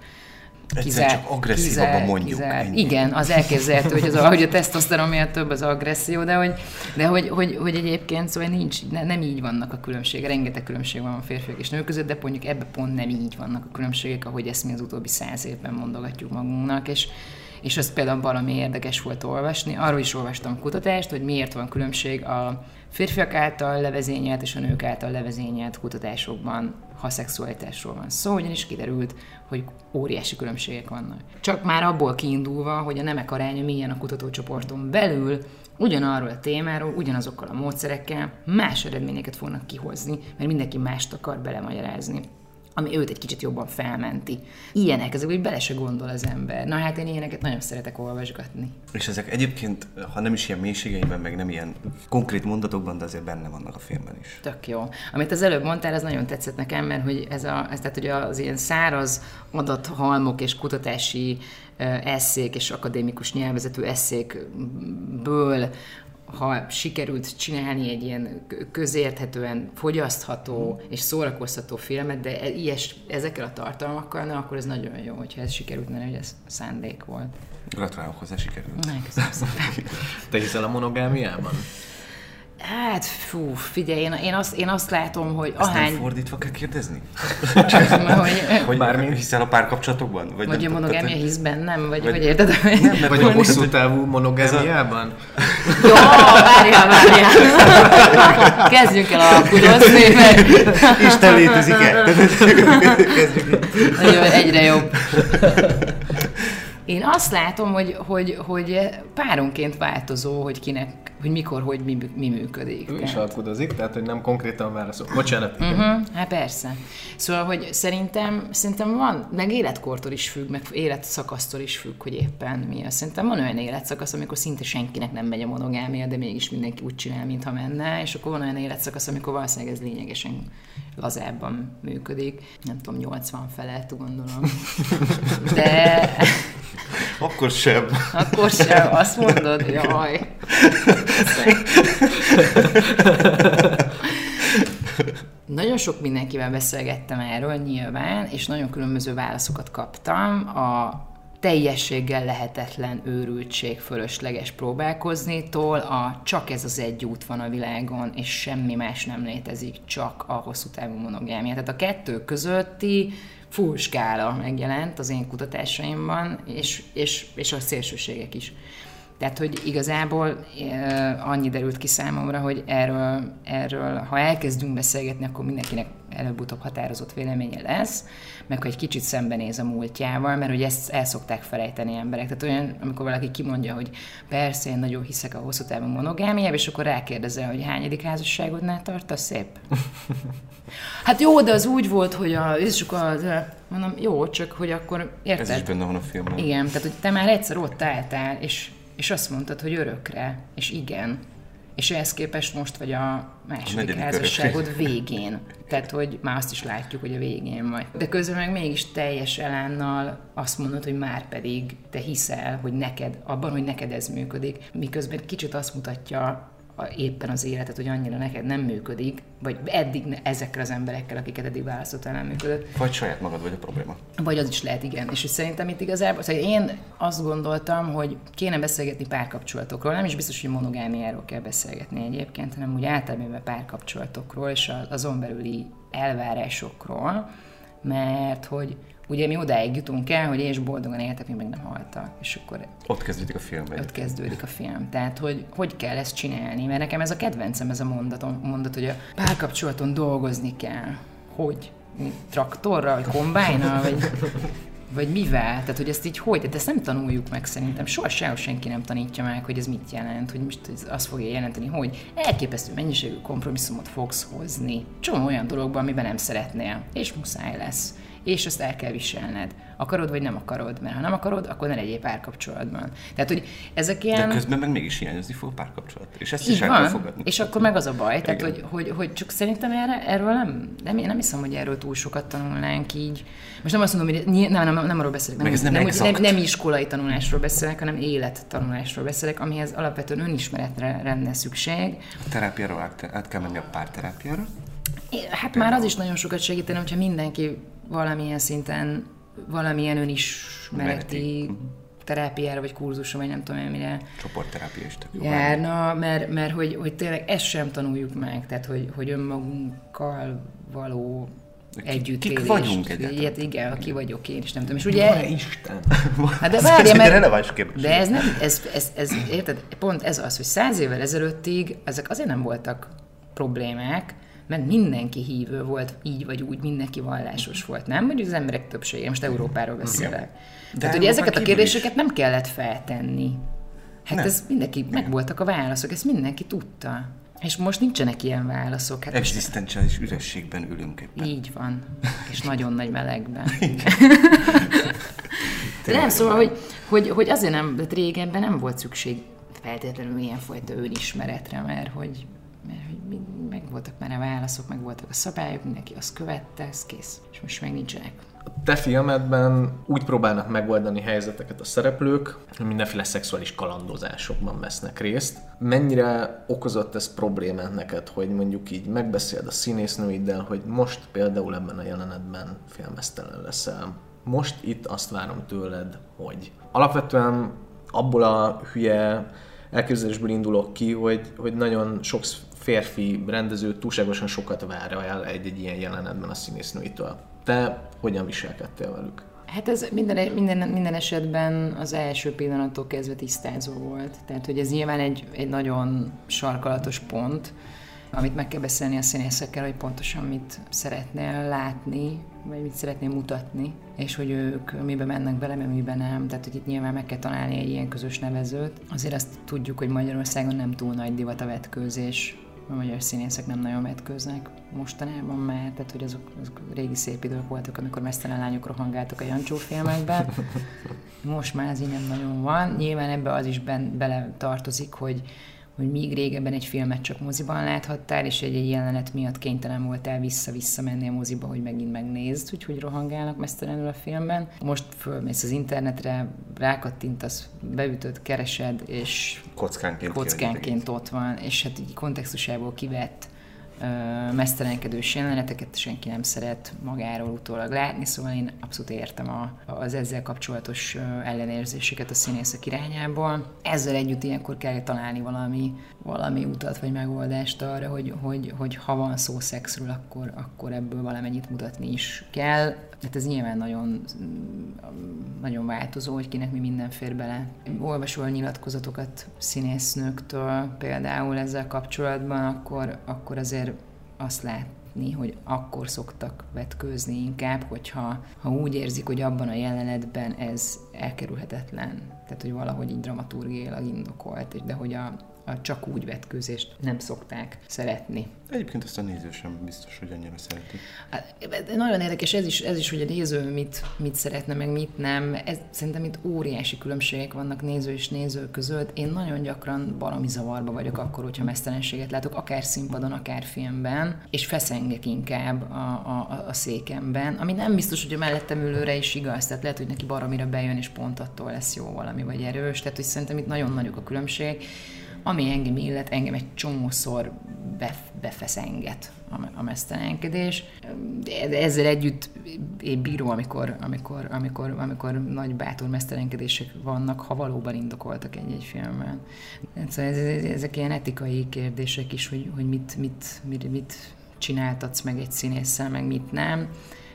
Egyszer csak agresszívabban mondjuk. Kizár. Igen, az elképzelhető, hogy, az, a, hogy a tesztoszteron miatt több az agresszió, de hogy, de hogy, hogy, hogy egyébként szóval nincs, ne, nem így vannak a különbségek, rengeteg különbség van a férfiak és nők között, de mondjuk ebben pont nem így vannak a különbségek, ahogy ezt mi az utóbbi száz évben mondogatjuk magunknak, és, és az például valami érdekes volt olvasni. Arról is olvastam kutatást, hogy miért van különbség a férfiak által levezényelt és a nők által levezényelt kutatásokban, ha szexualitásról van szó, ugyanis kiderült, hogy óriási különbségek vannak. Csak már abból kiindulva, hogy a nemek aránya milyen a kutatócsoporton belül, ugyanarról a témáról, ugyanazokkal a módszerekkel más eredményeket fognak kihozni, mert mindenki mást akar belemagyarázni ami őt egy kicsit jobban felmenti. Ilyenek, ezek, hogy bele se gondol az ember. Na hát én ilyeneket nagyon szeretek olvasgatni. És ezek egyébként, ha nem is ilyen mélységeiben, meg nem ilyen konkrét mondatokban, de azért benne vannak a filmben is. Tök jó. Amit az előbb mondtál, az nagyon tetszett nekem, mert hogy ez, a, ez tehát, hogy az ilyen száraz adathalmok és kutatási eszék és akadémikus nyelvezetű eszékből ha sikerült csinálni egy ilyen közérthetően fogyasztható és szórakoztató filmet, de e- ilyes, ezekkel a tartalmakkal, na, akkor ez nagyon jó, hogyha ez sikerült, mert hogy ez szándék volt. Gratulálok hozzá, sikerült. Na, köszönöm szépen. Te hiszel a monogámiában? Hát, fú, figyelj, én, én, azt, én azt látom, hogy Ezt ahány... nem fordítva kell kérdezni? [LAUGHS] hogy, [LAUGHS] Hogy bármi hiszel a párkapcsolatokban? vagy nem a monogámia tehát- hisz bennem, vagy, vagy- vagy érted? Nem, Vagy a hosszú távú monogámiában? Jó, várjál, várjál. Kezdjünk el alkudozni, mert Isten létezik-e? Nagyon egyre jobb. Én azt látom, hogy, hogy, hogy páronként változó, hogy kinek, hogy mikor, hogy mi, mi működik. Ő is Tehát- alkudozik, tehát hogy nem konkrétan válaszol. Bocsánat, igen. Uh-huh, hát persze. Szóval, hogy szerintem, szerintem van, meg életkortól is függ, meg életszakasztól is függ, hogy éppen mi az. Szerintem van olyan életszakasz, amikor szinte senkinek nem megy a monogámia, de mégis mindenki úgy csinál, mintha menne, és akkor van olyan életszakasz, amikor valószínűleg ez lényegesen lazábban működik. Nem tudom, 80 felett gondolom. [LAUGHS] De Akkor sem. akkor sem azt mondod, jaj. Nagyon sok mindenkivel beszélgettem erről nyilván, és nagyon különböző válaszokat kaptam. A teljességgel lehetetlen őrültség fölösleges próbálkozni-tól a csak ez az egy út van a világon, és semmi más nem létezik, csak a hosszú távú monogámia. Tehát a kettő közötti full skála megjelent az én kutatásaimban, és, és, és a szélsőségek is. Tehát, hogy igazából annyi derült ki számomra, hogy erről, erről, ha elkezdünk beszélgetni, akkor mindenkinek előbb-utóbb határozott véleménye lesz, meg hogy egy kicsit szembenéz a múltjával, mert hogy ezt el szokták felejteni emberek. Tehát olyan, amikor valaki kimondja, hogy persze, én nagyon hiszek a hosszú távú monogámiába, és akkor rákérdezel, hogy hányadik házasságodnál tartasz szép? [LAUGHS] Hát jó, de az úgy volt, hogy a, és akkor az, mondom, jó, csak hogy akkor érted? Ez is benne van a filmben. Igen, tehát hogy te már egyszer ott álltál, és, és azt mondtad, hogy örökre, és igen. És ehhez képest most vagy a második negyedik házasságod végén. Tehát, hogy már azt is látjuk, hogy a végén vagy. De közben meg mégis teljes elánnal azt mondod, hogy már pedig te hiszel, hogy neked, abban, hogy neked ez működik. Miközben kicsit azt mutatja a, éppen az életet, hogy annyira neked nem működik, vagy eddig ne, ezekkel az emberekkel, akiket eddig választottál, nem működött. Vagy saját magad vagy a probléma. Vagy az is lehet, igen. És hogy szerintem itt igazából, szóval én azt gondoltam, hogy kéne beszélgetni párkapcsolatokról, nem is biztos, hogy monogámiáról kell beszélgetni egyébként, hanem úgy általában párkapcsolatokról és azon belüli elvárásokról, mert hogy ugye mi odáig jutunk el, hogy és boldogan éltek, mi meg nem haltak. És akkor ott kezdődik a film. Ott kezdődik a film. Tehát, hogy hogy kell ezt csinálni? Mert nekem ez a kedvencem, ez a mondatom, mondat, hogy a párkapcsolaton dolgozni kell. Hogy? Traktorral, vagy kombájnal, vagy, vagy mivel? Tehát, hogy ezt így hogy? Tehát ezt nem tanuljuk meg szerintem. Soha sehol senki nem tanítja meg, hogy ez mit jelent, hogy most ez azt fogja jelenteni, hogy elképesztő mennyiségű kompromisszumot fogsz hozni. Csomó olyan dologban, amiben nem szeretnél, és muszáj lesz és ezt el kell viselned. Akarod, vagy nem akarod, mert ha nem akarod, akkor ne legyél párkapcsolatban. Tehát, hogy ezek ilyen... De közben meg mégis hiányozni fog a párkapcsolat. És ezt is el kell fogadni. És akkor meg az a baj, tehát, hogy, hogy, hogy, csak szerintem erre, erről nem, nem, nem hiszem, hogy erről túl sokat tanulnánk így. Most nem azt mondom, hogy nem, nem, nem, nem arról beszélek, nem, nem, nem, nem, nem, iskolai tanulásról beszélek, hanem élettanulásról beszélek, amihez alapvetően önismeretre lenne szükség. A terápiáról át, át kell menni a párterápiára. Hát Például. már az is nagyon sokat segítene, hogyha mindenki valamilyen szinten valamilyen önismereti mhm. terápiára, vagy kurzusra, vagy nem tudom én mire Csoportterápia is tök járna, mert, mert hogy, hogy tényleg ezt sem tanuljuk meg, tehát hogy, hogy önmagunkkal való együtt Kik vagyunk egyáltalán? Ilyet, igen, ki vagyok én is, nem tudom. És ugye... Van Isten? [LAUGHS] Hát de várja, mert... De ez nem, ez, ez, ez, érted, pont ez az, hogy száz évvel ezelőttig ezek azért nem voltak problémák, mert mindenki hívő volt, így vagy úgy, mindenki vallásos volt, nem? Vagy az emberek többsége, most Európáról beszélek. De Tehát ugye ezeket a kérdéseket is. nem kellett feltenni. Hát nem. ez mindenki, megvoltak a válaszok, ezt mindenki tudta. És most nincsenek ilyen válaszok. Hát Existenciális ürességben ülünk éppen. Így van. [LAUGHS] És nagyon nagy melegben. [LAUGHS] De nem, szóval, hogy, hogy, hogy azért nem, de régebben nem volt szükség feltétlenül ilyenfajta önismeretre, mert hogy mert hogy meg voltak már a válaszok, meg voltak a szabályok, mindenki azt követte, ez kész. És most meg nincsenek. A te filmedben úgy próbálnak megoldani helyzeteket a szereplők, hogy mindenféle szexuális kalandozásokban vesznek részt. Mennyire okozott ez problémát neked, hogy mondjuk így megbeszéld a színésznőiddel, hogy most például ebben a jelenetben filmesztelen leszel. Most itt azt várom tőled, hogy alapvetően abból a hülye elképzelésből indulok ki, hogy, hogy nagyon sok férfi rendező túlságosan sokat vár el egy-egy ilyen jelenetben a színésznőitől. Te hogyan viselkedtél velük? Hát ez minden, minden, minden esetben az első pillanattól kezdve tisztázó volt. Tehát, hogy ez nyilván egy, egy nagyon sarkalatos pont, amit meg kell beszélni a színészekkel, hogy pontosan mit szeretnél látni, vagy mit szeretnél mutatni, és hogy ők mibe mennek bele, miben nem. Tehát, hogy itt nyilván meg kell találni egy ilyen közös nevezőt. Azért azt tudjuk, hogy Magyarországon nem túl nagy divat a vetkőzés, a magyar színészek nem nagyon vetkőznek mostanában már, tehát hogy azok, azok régi szép idők voltak, amikor mesztelen lányok rohangáltak a Jancsó filmekben. [LAUGHS] Most már ez így nem nagyon van. Nyilván ebbe az is ben, bele tartozik, hogy hogy míg régebben egy filmet csak moziban láthattál, és egy, egy jelenet miatt kénytelen voltál vissza-vissza menni a moziba, hogy megint megnézd, hogy hogy rohangálnak mesztelenül a filmben. Most fölmész az internetre, rákattintasz, beütöd, keresed, és kockánként, kockánként ott van, és hát így kontextusából kivett mesztelenkedős jeleneteket senki nem szeret magáról utólag látni, szóval én abszolút értem a, az ezzel kapcsolatos ellenérzéseket a színészek irányából. Ezzel együtt ilyenkor kell találni valami, valami utat vagy megoldást arra, hogy, hogy, hogy ha van szó szexről, akkor, akkor ebből valamennyit mutatni is kell. Hát ez nyilván nagyon, nagyon változó, hogy kinek mi minden fér bele. Olvasol nyilatkozatokat színésznőktől például ezzel kapcsolatban, akkor, akkor azért azt látni, hogy akkor szoktak vetkőzni inkább, hogyha ha úgy érzik, hogy abban a jelenetben ez elkerülhetetlen. Tehát, hogy valahogy így dramaturgiailag indokolt, de hogy a, a csak úgy vetkőzést nem szokták szeretni. Egyébként azt a néző sem biztos, hogy annyira szereti. Hát, nagyon érdekes ez is, ez is, hogy a néző mit, mit szeretne, meg mit nem. Ez, szerintem itt óriási különbségek vannak néző és néző között. Én nagyon gyakran baromi zavarba vagyok akkor, hogyha mesztelenséget látok, akár színpadon, akár filmben, és feszengek inkább a, a, a székemben, ami nem biztos, hogy a mellettem ülőre is igaz, tehát lehet, hogy neki baromira bejön, és pont attól lesz jó valami, vagy erős, tehát hogy szerintem itt nagyon nagyok a különbségek ami engem illet, engem egy csomószor bef- befeszenget a, mesztelenkedés. Ezzel együtt én bírom, amikor, amikor, amikor, amikor nagy bátor mesztelenkedések vannak, ha valóban indokoltak egy-egy filmben. Szóval ez, ez, ezek ilyen etikai kérdések is, hogy, hogy mit, mit, mit, mit csináltatsz meg egy színésszel, meg mit nem.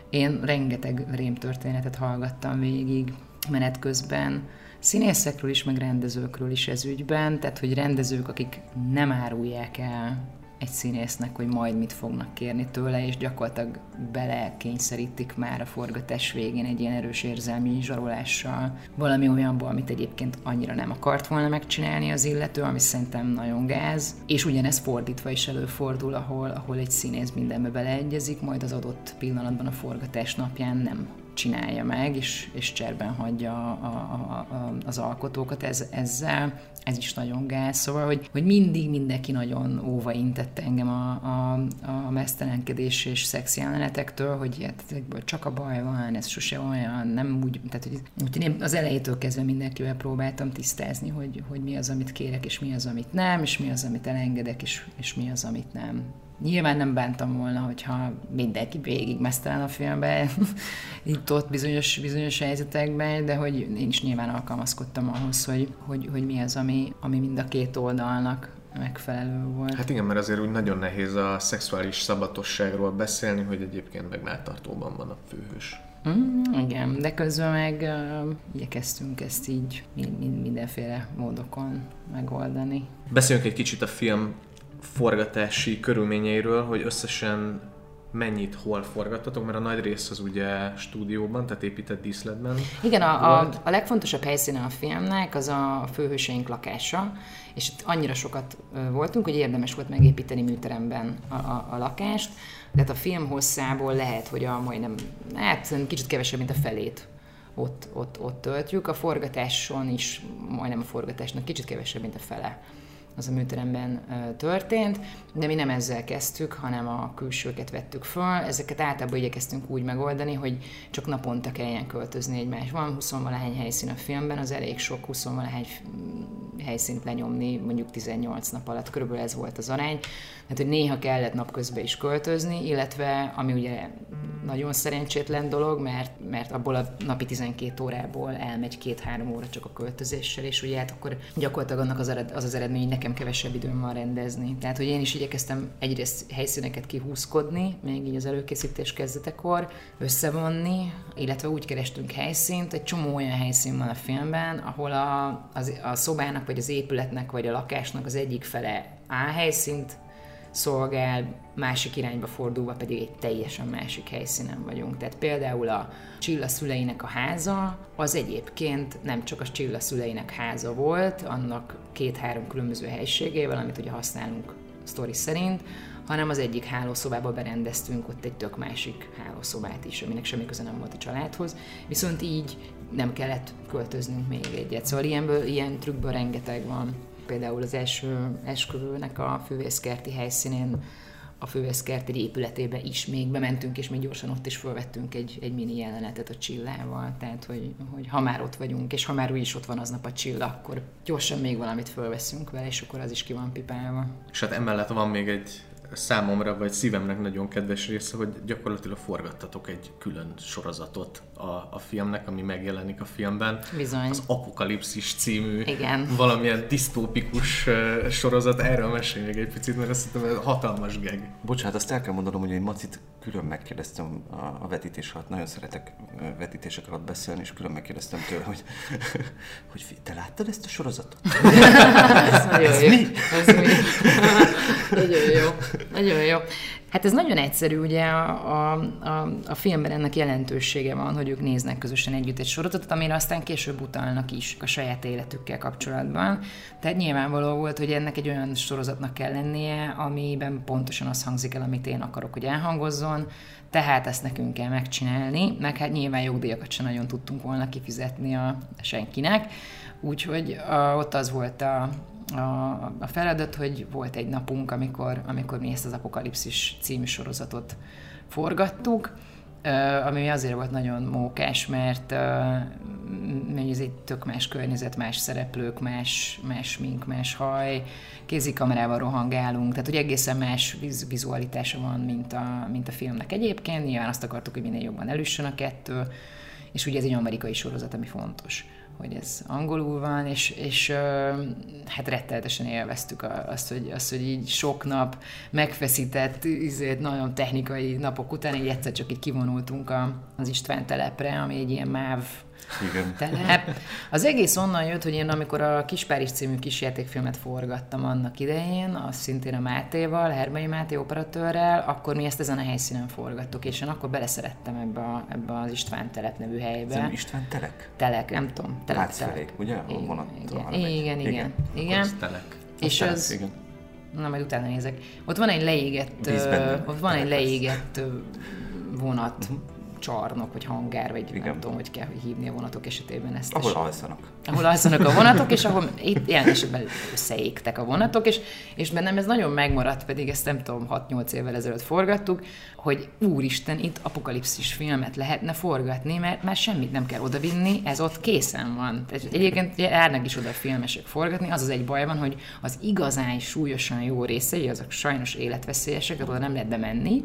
Én rengeteg rémtörténetet hallgattam végig menet közben, színészekről is, meg rendezőkről is ez ügyben, tehát hogy rendezők, akik nem árulják el egy színésznek, hogy majd mit fognak kérni tőle, és gyakorlatilag belekényszerítik már a forgatás végén egy ilyen erős érzelmi zsarolással valami olyanból, amit egyébként annyira nem akart volna megcsinálni az illető, ami szerintem nagyon gáz. És ugyanez fordítva is előfordul, ahol, ahol egy színész mindenbe beleegyezik, majd az adott pillanatban a forgatás napján nem csinálja meg, és, és cserben hagyja a, a, a, az alkotókat ez, ezzel. Ez is nagyon gáz. Szóval, hogy, hogy mindig mindenki nagyon óva intette engem a, a, a mesztelenkedés és szex jelenetektől, hogy hát, csak a baj van, ez sose olyan, nem úgy, tehát hogy, úgyhogy én az elejétől kezdve mindenkivel próbáltam tisztázni, hogy, hogy mi az, amit kérek, és mi az, amit nem, és mi az, amit elengedek, és, és mi az, amit nem. Nyilván nem bántam volna, hogyha mindenki végig mesztelen a filmbe, [LAUGHS] itt ott bizonyos, bizonyos helyzetekben, de hogy én is nyilván alkalmazkodtam ahhoz, hogy, hogy, hogy mi az, ami, ami mind a két oldalnak megfelelő volt. Hát igen, mert azért úgy nagyon nehéz a szexuális szabatosságról beszélni, hogy egyébként meg melltartóban van a főhős. Mm, igen, de közben meg uh, igyekeztünk ezt így mind, mind, mindenféle módokon megoldani. Beszéljünk egy kicsit a film forgatási körülményeiről, hogy összesen mennyit hol forgattatok, mert a nagy rész az ugye stúdióban, tehát épített díszletben. Igen, a, a, a legfontosabb helyszíne a filmnek az a főhőseink lakása, és itt annyira sokat voltunk, hogy érdemes volt megépíteni műteremben a, a, a lakást, tehát a film hosszából lehet, hogy a majdnem, hát kicsit kevesebb, mint a felét ott, ott, ott töltjük. A forgatáson is, majdnem a forgatásnak kicsit kevesebb, mint a fele az a műteremben történt, de mi nem ezzel kezdtük, hanem a külsőket vettük föl. Ezeket általában igyekeztünk úgy megoldani, hogy csak naponta kelljen költözni egymás. Van 20 valahány helyszín a filmben, az elég sok 20 valahány helyszínt lenyomni mondjuk 18 nap alatt. Körülbelül ez volt az arány. Tehát, hogy néha kellett napközben is költözni, illetve ami ugye nagyon szerencsétlen dolog, mert, mert abból a napi 12 órából elmegy két-három óra csak a költözéssel, és ugye hát akkor gyakorlatilag annak az, ered, az az eredmény, hogy nekem kevesebb időm van rendezni. Tehát, hogy én is igyekeztem egyrészt helyszíneket kihúzkodni, még így az előkészítés kezdetekor, összevonni, illetve úgy kerestünk helyszínt, egy csomó olyan helyszín van a filmben, ahol a, az, a szobának, vagy az épületnek, vagy a lakásnak az egyik fele A helyszínt szolgál, másik irányba fordulva pedig egy teljesen másik helyszínen vagyunk. Tehát például a Csilla szüleinek a háza, az egyébként nem csak a Csilla szüleinek háza volt, annak két-három különböző helységével, amit ugye használunk sztori szerint, hanem az egyik hálószobába berendeztünk ott egy tök másik hálószobát is, aminek semmi köze nem volt a családhoz, viszont így nem kellett költöznünk még egyet. Szóval ilyenből, ilyen trükkből rengeteg van például az első esküvőnek a fővészkerti helyszínén a fővészkerti épületébe is még bementünk, és még gyorsan ott is felvettünk egy, egy mini jelenetet a csillával, tehát hogy, hogy ha már ott vagyunk, és ha már úgy is ott van aznap a csilla, akkor gyorsan még valamit fölveszünk vele, és akkor az is ki van pipálva. És hát emellett van még egy számomra, vagy szívemnek nagyon kedves része, hogy gyakorlatilag forgattatok egy külön sorozatot a, a filmnek, ami megjelenik a filmben. Bizony. Az Apokalipszis című Igen. valamilyen disztópikus uh, sorozat. Erről mesélj még egy picit, mert azt hiszem, ez hatalmas geg. Bocsánat, azt el kell mondanom, hogy én Macit külön megkérdeztem a, a vetítés alatt, nagyon szeretek vetítések alatt beszélni, és külön megkérdeztem tőle, hogy, [LAUGHS] hogy te láttad ezt a sorozatot? [LAUGHS] ez jó. Mi? Ez mi? [LAUGHS] nagyon jó. Nagyon jó. Hát ez nagyon egyszerű, ugye a, a, a, a filmben ennek jelentősége van, hogy ők néznek közösen együtt egy sorozatot, amire aztán később utalnak is a saját életükkel kapcsolatban. Tehát nyilvánvaló volt, hogy ennek egy olyan sorozatnak kell lennie, amiben pontosan az hangzik el, amit én akarok, hogy elhangozzon, tehát ezt nekünk kell megcsinálni, meg hát nyilván jogdíjakat sem nagyon tudtunk volna kifizetni a senkinek, úgyhogy a, ott az volt a, a, a feladat, hogy volt egy napunk, amikor, amikor mi ezt az Apokalipszis című sorozatot forgattuk, ami azért volt nagyon mókás, mert, ez egy tök más környezet, más szereplők, más, más mink, más haj, kézikamerával rohangálunk, tehát hogy egészen más viz- vizualitása van, mint a, mint a filmnek egyébként. Nyilván azt akartuk, hogy minél jobban elüssön a kettő, és ugye ez egy amerikai sorozat, ami fontos hogy ez angolul van, és, és hát rettenetesen élveztük azt, hogy, azt, hogy így sok nap megfeszített, izét, nagyon technikai napok után így egyszer csak így kivonultunk az István telepre, ami egy ilyen MÁV Igen. telep. Az egész onnan jött, hogy én amikor a Kispáris című kisjátékfilmet forgattam annak idején, az szintén a Mátéval, Hermei Máté operatőrrel, akkor mi ezt ezen a helyszínen forgattuk, és én akkor beleszerettem ebbe, a, ebbe az István telep nevű helybe. Ez István Telek? Telek, nem tudom. Telek, Látsz felé, ugye? Igen, vonattal igen, igen, igen, Igen. telek. És Telek, az, Igen. na majd utána nézek. Ott van egy leégett, ö, ott van egy Telek leégett ö, vonat, csarnok, vagy hangár, vagy Igen. nem tudom, hogy kell hogy hívni a vonatok esetében ezt. Ahol alszanak. ahol alszanak a vonatok, és ahol itt ilyen esetben összeégtek a vonatok, és, és bennem ez nagyon megmaradt, pedig ezt nem tudom, 6-8 évvel ezelőtt forgattuk, hogy úristen, itt apokalipszis filmet lehetne forgatni, mert már semmit nem kell odavinni, ez ott készen van. Egyébként járnak is oda filmesek forgatni, az az egy baj van, hogy az igazán súlyosan jó részei, azok sajnos életveszélyesek, oda nem lehet bemenni,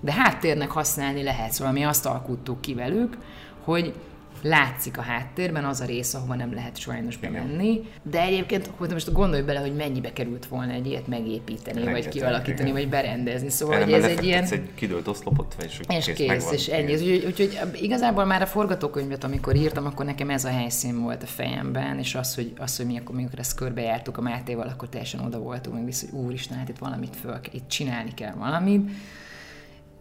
de háttérnek használni lehet, szóval mi azt alkuttuk ki velük, hogy látszik a háttérben az a rész, ahova nem lehet sajnos bemenni, de egyébként hogy most gondolj bele, hogy mennyibe került volna egy ilyet megépíteni, vagy Rengeteg, kialakítani, igen. vagy berendezni, szóval hogy ez egy ilyen... egy kidőlt oszlopot, és, És kész, megvan. és ennyi. Úgyhogy, úgyhogy igazából már a forgatókönyvet, amikor írtam, akkor nekem ez a helyszín volt a fejemben, és az, hogy, az, hogy mi akkor, amikor ezt körbejártuk a Mátéval, akkor teljesen oda voltunk, meg vissza, hogy úristen, hát itt valamit föl, itt csinálni kell valamit.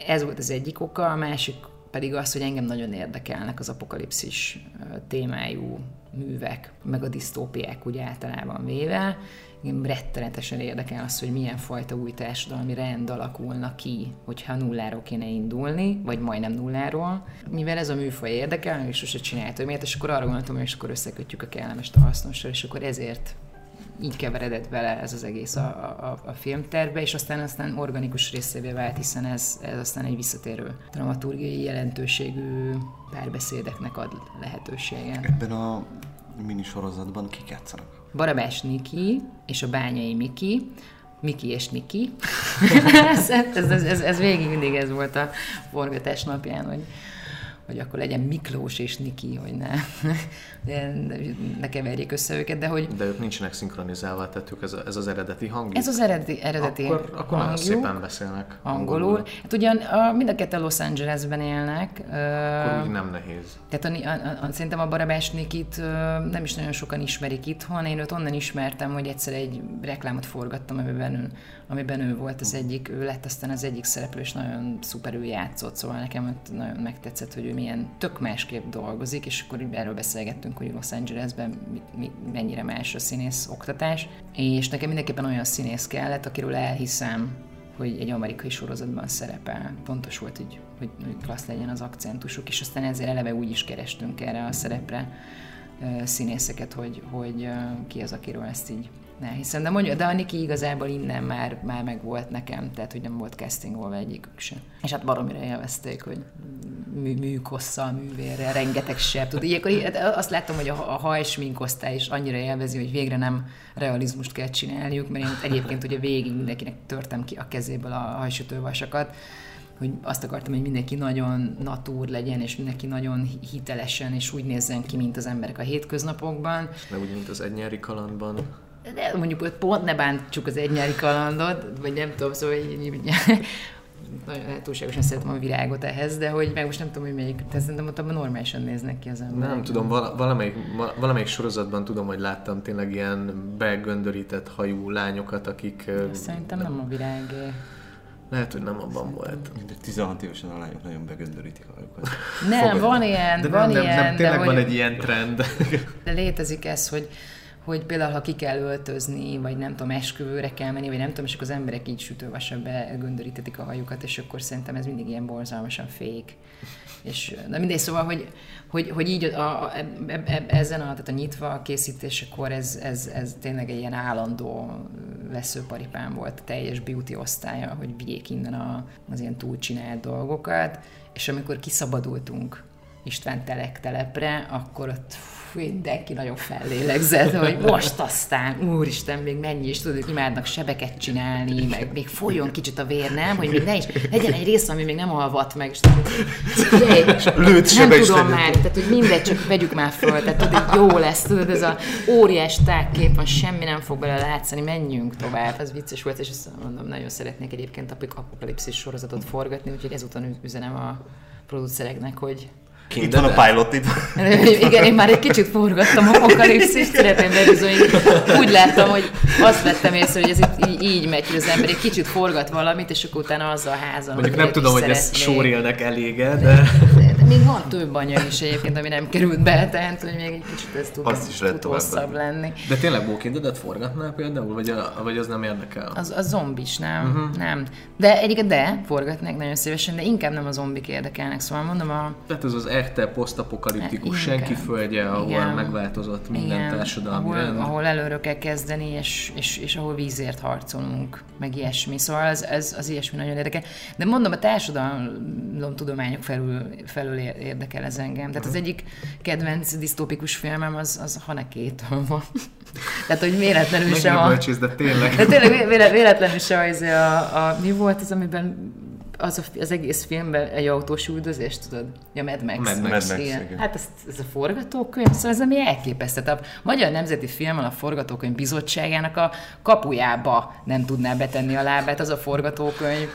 Ez volt az egyik oka, a másik pedig az, hogy engem nagyon érdekelnek az apokalipszis témájú művek, meg a disztópiák úgy általában véve. Engem rettenetesen érdekel az, hogy milyen fajta új társadalmi rend alakulna ki, hogyha nulláról kéne indulni, vagy majdnem nulláról. Mivel ez a műfaj érdekel, és sose csináltam miért, és akkor arra gondoltam, hogy és akkor összekötjük a kellemest a hasznossal, és akkor ezért így keveredett bele ez az egész a, a, a filmtervbe, és aztán aztán organikus részévé vált, hiszen ez, ez aztán egy visszatérő dramaturgiai jelentőségű párbeszédeknek ad lehetőséget. Ebben a minisorozatban kik játszanak? Barabás Niki és a Bányai Miki, Miki és Niki. [LAUGHS] ez, ez, ez, ez, ez végig mindig ez volt a forgatás napján, hogy hogy akkor legyen Miklós és Niki, hogy ne, ne, keverjék össze őket, de hogy De ők nincsenek szinkronizálva, tehát ők ez, a- ez az eredeti hangjuk. ez az eredeti, eredeti akkor, akkor nagyon hangjuk. szépen beszélnek angolul. Hát ugyan a, mind a ketten Los Angelesben élnek. Akkor úgy nem nehéz. tehát a, a, a, szerintem a Barabás Nikit nem is nagyon sokan ismerik itthon. Én őt onnan ismertem, hogy egyszer egy reklámot forgattam, amiben ő, amiben ő volt az egyik, ő lett aztán az egyik szereplő, és nagyon szuper ő játszott, szóval nekem nagyon megtetszett, hogy ő milyen tök másképp dolgozik, és akkor erről beszélgettünk, hogy Los Angelesben mi, mi, mennyire más a színész oktatás, és nekem mindenképpen olyan színész kellett, akiről elhiszem, hogy egy amerikai sorozatban szerepel. Fontos volt, hogy, hogy, hogy klassz legyen az akcentusuk, és aztán ezért eleve úgy is kerestünk erre a szerepre színészeket, hogy, hogy ki az, akiről ezt így elhiszem. De mondja, de a igazából innen már, már meg volt nekem, tehát hogy nem volt castingolva egyikük sem. És hát baromira élvezték, hogy mű, műkosszal, művérrel, rengeteg seb. Tud, ilyenkor hát azt láttam, hogy a, a hajsminkosztály is annyira élvezi, hogy végre nem realizmust kell csinálniuk, mert én egyébként ugye végig mindenkinek törtem ki a kezéből a hajsütővasakat, hogy azt akartam, hogy mindenki nagyon natúr legyen, és mindenki nagyon hitelesen, és úgy nézzen ki, mint az emberek a hétköznapokban. Meg úgy, mint az egy nyári kalandban. De mondjuk hogy pont ne bántsuk az egy nyári kalandot, vagy nem tudom, szóval így, [LAUGHS] nagyon túlságosan szeretem a virágot ehhez, de hogy meg most nem tudom, hogy melyik, de szerintem ott abban normálisan néznek ki az emberek. Nem tudom, vala- valamelyik, val- valamelyik sorozatban tudom, hogy láttam tényleg ilyen begöndörített hajú lányokat, akik... ö, Szerintem nem a virág. Lehet, hogy nem abban volt. De 16 évesen a lányok nagyon begöndörítik a hajukat. Nem, Fogadj. van ilyen, De van nem, nem, ilyen, nem, tényleg de van hogy, egy ilyen trend. de létezik ez, hogy hogy például, ha ki kell öltözni, vagy nem tudom, esküvőre kell menni, vagy nem tudom, és akkor az emberek így sütővasabb göndörítetik a hajukat, és akkor szerintem ez mindig ilyen borzalmasan fék. És, na mindegy, szóval, hogy, hogy, hogy így a, a, e, e, ezen a, tehát a nyitva készítésekor ez, ez, ez tényleg egy ilyen állandó veszőparipám volt, a teljes beauty osztálya, hogy vigyék innen a, az ilyen túlcsinált dolgokat, és amikor kiszabadultunk István telek telepre, akkor ott fú, mindenki nagyon fellélegzett, hogy most aztán, úristen, még mennyi is tudod, imádnak sebeket csinálni, meg még folyjon kicsit a vér, nem? Hogy még ne is, legyen egy rész, ami még nem alvat meg, és [LAUGHS] Lőtt nem tudom már, tehát hogy mindegy, csak vegyük már föl, tehát tudod, hogy jó lesz, tudod, ez a óriás tágkép van, semmi nem fog bele látszani, menjünk tovább, ez vicces volt, és azt mondom, nagyon szeretnék egyébként apik apokalipszis sorozatot forgatni, úgyhogy ezúton üzenem a producereknek, hogy Itt van a pilot, itt [LAUGHS] igen, én már egy kicsit forgattam apokalipszist, szeretném. Úgy láttam, hogy azt vettem észre, hogy ez itt így, így megy, hogy az ember egy kicsit forgat valamit, és akkor utána azzal házon. Mondjuk nem tudom, hogy ez sórélnek elége, de... De, de még van több anyag is egyébként, ami nem került be, tehát hogy még egy kicsit ez tud, Azt is tud hosszabb lenni. De tényleg Walking Dead-et forgatnál például, vagy, a, vagy az nem érdekel? Az, az zombis, nem? Uh-huh. Nem. De egyébként de, forgatnék nagyon szívesen, de inkább nem a zombik érdekelnek, szóval mondom a... Tehát ez az echte posztapokaliptikus Inkább. senki földje, ahol Igen. megváltozott minden társadalmi ahol, rend. ahol előről kell kezdeni, és, és, és ahol vízért harcolunk, meg ilyesmi. Szóval ez, ez az ilyesmi nagyon érdekel. De mondom, a társadalomtudományok felül, felül ér- érdekel ez engem. Tehát az egyik kedvenc disztópikus filmem az, az Hanekétől van. [LAUGHS] Tehát, hogy véletlenül sem a... bölcsész, de tényleg. [LAUGHS] De tényleg vé- véle- véletlenül se az a, a, mi volt az, amiben az, a, az egész filmben egy autós üldözés, tudod? Ja, Mad Max. Mad Max. Mad Max, igen. igen. Hát ez, ez a forgatókönyv, szóval ez ami elképesztő. A Magyar Nemzeti Filmen a Forgatókönyv Bizottságának a kapujába nem tudná betenni a lábát az a forgatókönyv.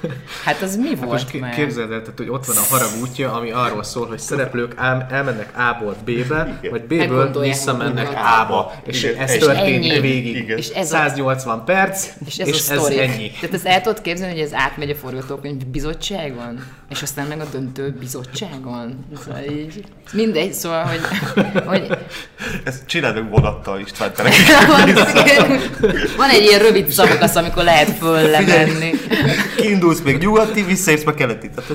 Hát az mi volt Most már? képzeld el, tehát, hogy ott van a harag útja, ami arról szól, hogy szereplők el, elmennek A-ból B-be, vagy B-ből visszamennek. A-ba. És Igen. ez És történik ennyi. végig. Igen. És ez a- 180 perc, És ez, és a ez ennyi. Tehát ezt el tudod képzelni, hogy ez átmegy a forgatókönyv bizottságon, és aztán meg a döntő bizottságon. Szóval így, mindegy, szóval, hogy, hogy Ezt csináld meg vonattal István [LAUGHS] van egy ilyen rövid szakasz, amikor lehet föllemenni. Kiindulsz még nyugati, visszaérsz meg keleti. Tehát,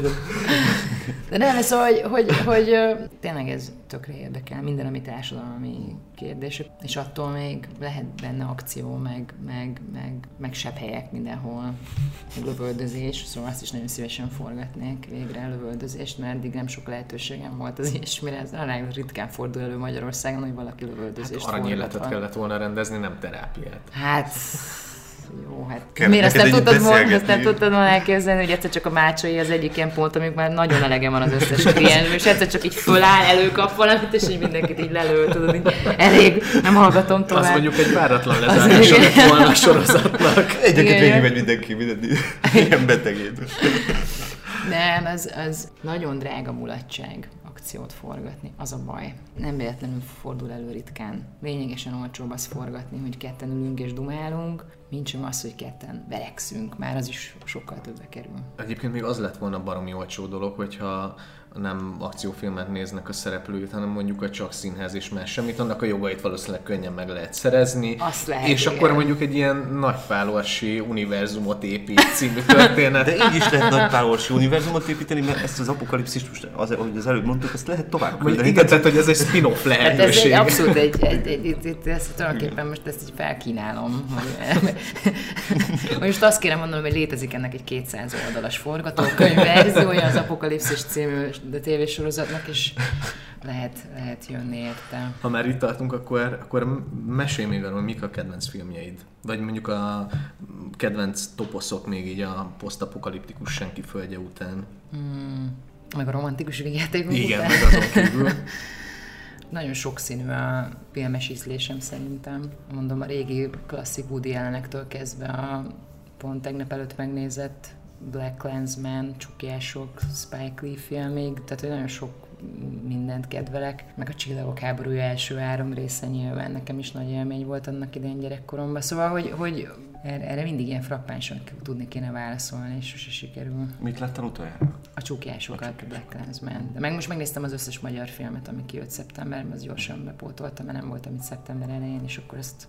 De nem, szóval, hogy, hogy, hogy tényleg ez tökre érdekel, minden, ami társadalmi kérdés, és attól még lehet benne akció, meg, meg, meg, meg sebb helyek mindenhol, meg lövöldözés, szóval azt is nagyon szívesen forgatnék végre a lövöldözést, mert eddig nem sok lehetőségem volt az ilyesmire, ez nagyon ritkán fordul elő Magyarországon, hogy valaki lövöldözést Hát Aranyéletet kellett volna rendezni, nem terápiát. Hát, jó, hát Kell miért azt nem tudtad volna, azt nem tudtad volna elképzelni, hogy egyszer csak a mácsai az egyik ilyen pont, amikor már nagyon elege van az összes kliens, és egyszer csak így föláll, előkap valamit, és így mindenkit így lelő, tudod, így elég, nem hallgatom tovább. Azt mondjuk egy váratlan lezárása igen. lett volna a sorozatnak. [LAUGHS] Egyébként Igen, végig igen. megy mindenki, minden ilyen betegét. Nem, az, az nagyon drága mulatság akciót forgatni, az a baj. Nem véletlenül fordul elő ritkán. Lényegesen olcsóbb az forgatni, hogy ketten ülünk és dumálunk, mint sem az, hogy ketten verekszünk, már az is sokkal többe kerül. Egyébként még az lett volna baromi olcsó dolog, hogyha nem akciófilmet néznek a szereplőit, hanem mondjuk a csak színház és más semmit, annak a jogait valószínűleg könnyen meg lehet szerezni. Azt lehet, és igen. akkor mondjuk egy ilyen nagypálorsi univerzumot épít című történet. De így is lehet nagy párorsi univerzumot építeni, mert ezt az apokalipszist most, az, ahogy az előbb mondtuk, ezt lehet tovább küldeni. igen, tehát hogy ez egy spin-off Hát ez egy lehetőség. abszolút egy, egy, egy, egy, egy ezt tulajdonképpen most ezt így felkínálom. Hogy, hogy [LAUGHS] most azt kérem mondanom, hogy létezik ennek egy 200 oldalas forgatókönyv verziója az Apokalipszis című tévésorozatnak, és lehet, lehet jönni érte. Ha már itt tartunk, akkor, akkor mesélj még arról, mik a kedvenc filmjeid. Vagy mondjuk a kedvenc toposzok még így a posztapokaliptikus senki földje után. Meg a romantikus végjátékok Igen, után. meg azon kívül. [LAUGHS] Nagyon sokszínű a filmes ízlésem szerintem. Mondom, a régi klasszik Woody Allenektől kezdve a pont tegnap előtt megnézett Black Clansman, Csukiások, Spike Lee filmig, tehát hogy nagyon sok mindent kedvelek, meg a Csillagok háborúja első három része nyilván nekem is nagy élmény volt annak idején gyerekkoromban. Szóval, hogy, hogy erre, erre mindig ilyen frappánsan tudni kéne válaszolni, és sose sikerül Mit láttál utoljára? a csukjásokat, a Black Clansman. De meg most megnéztem az összes magyar filmet, ami kijött szeptemberben, az gyorsan bepótoltam, mert nem voltam itt szeptember elején, és akkor ezt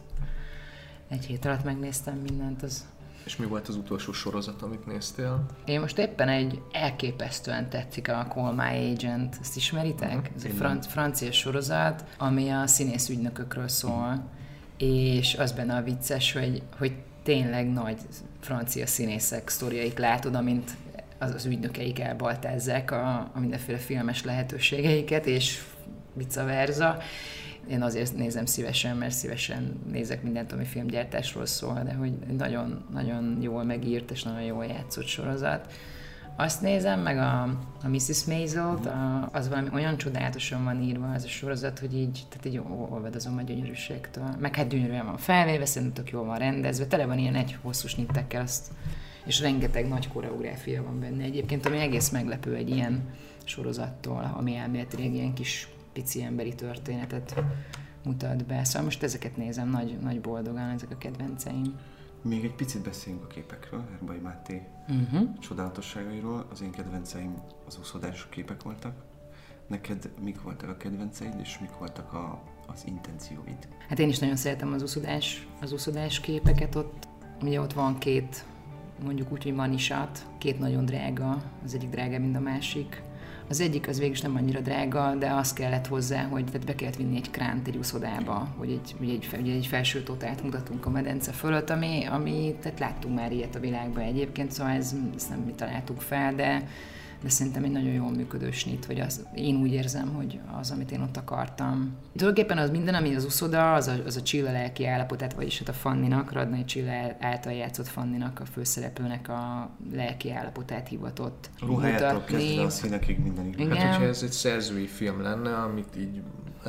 egy hét alatt megnéztem mindent. Az... És mi volt az utolsó sorozat, amit néztél? Én most éppen egy elképesztően tetszik a Call My Agent, ezt ismeritek? Ez egy fran- francia sorozat, ami a színész ügynökökről szól, és az benne a vicces, hogy, hogy tényleg nagy francia színészek sztoriait látod, amint az, az ügynökeik elbaltázzák a, a mindenféle filmes lehetőségeiket, és vice versa. Én azért nézem szívesen, mert szívesen nézek mindent, ami filmgyártásról szól, de hogy nagyon, nagyon jól megírt és nagyon jól játszott sorozat. Azt nézem, meg a, a Mrs. Maisel-t, a, az valami olyan csodálatosan van írva az a sorozat, hogy így, tehát így olvadozom a gyönyörűségtől. Meg hát gyönyörűen van felvéve, szerintem tök jól van rendezve, tele van ilyen egy hosszú snittekkel, azt, és rengeteg nagy koreográfia van benne egyébként, ami egész meglepő egy ilyen sorozattól, ami elméletileg ilyen kis pici emberi történetet mutat be. Szóval most ezeket nézem nagy, nagy boldogan, ezek a kedvenceim. Még egy picit beszéljünk a képekről, Herbai Máté uh-huh. csodálatosságairól. Az én kedvenceim az úszódás képek voltak. Neked mik voltak a kedvenceid, és mik voltak a, az intencióid? Hát én is nagyon szeretem az úszódás, az úszódás képeket. Ott, ugye ott van két, mondjuk úgy, hogy manisat, két nagyon drága, az egyik drágább, mint a másik az egyik az végül nem annyira drága, de az kellett hozzá, hogy tehát be kellett vinni egy kránt egy úszodába, hogy egy, hogy egy, hogy egy felső totált mutatunk a medence fölött, ami, ami tehát láttunk már ilyet a világban egyébként, szóval ez, ezt nem mi találtuk fel, de de szerintem egy nagyon jól működő snit, vagy az, én úgy érzem, hogy az, amit én ott akartam. Tulajdonképpen az minden, ami az uszoda, az a, az a Csilla lelki állapotát, vagyis hát a Fanninak, Radnai Csilla által játszott Fanninak, a főszereplőnek a lelki állapotát hivatott Ruhájától kezdve a színekig mindenig. Igen. Hát, hogyha ez egy szerzői film lenne, amit így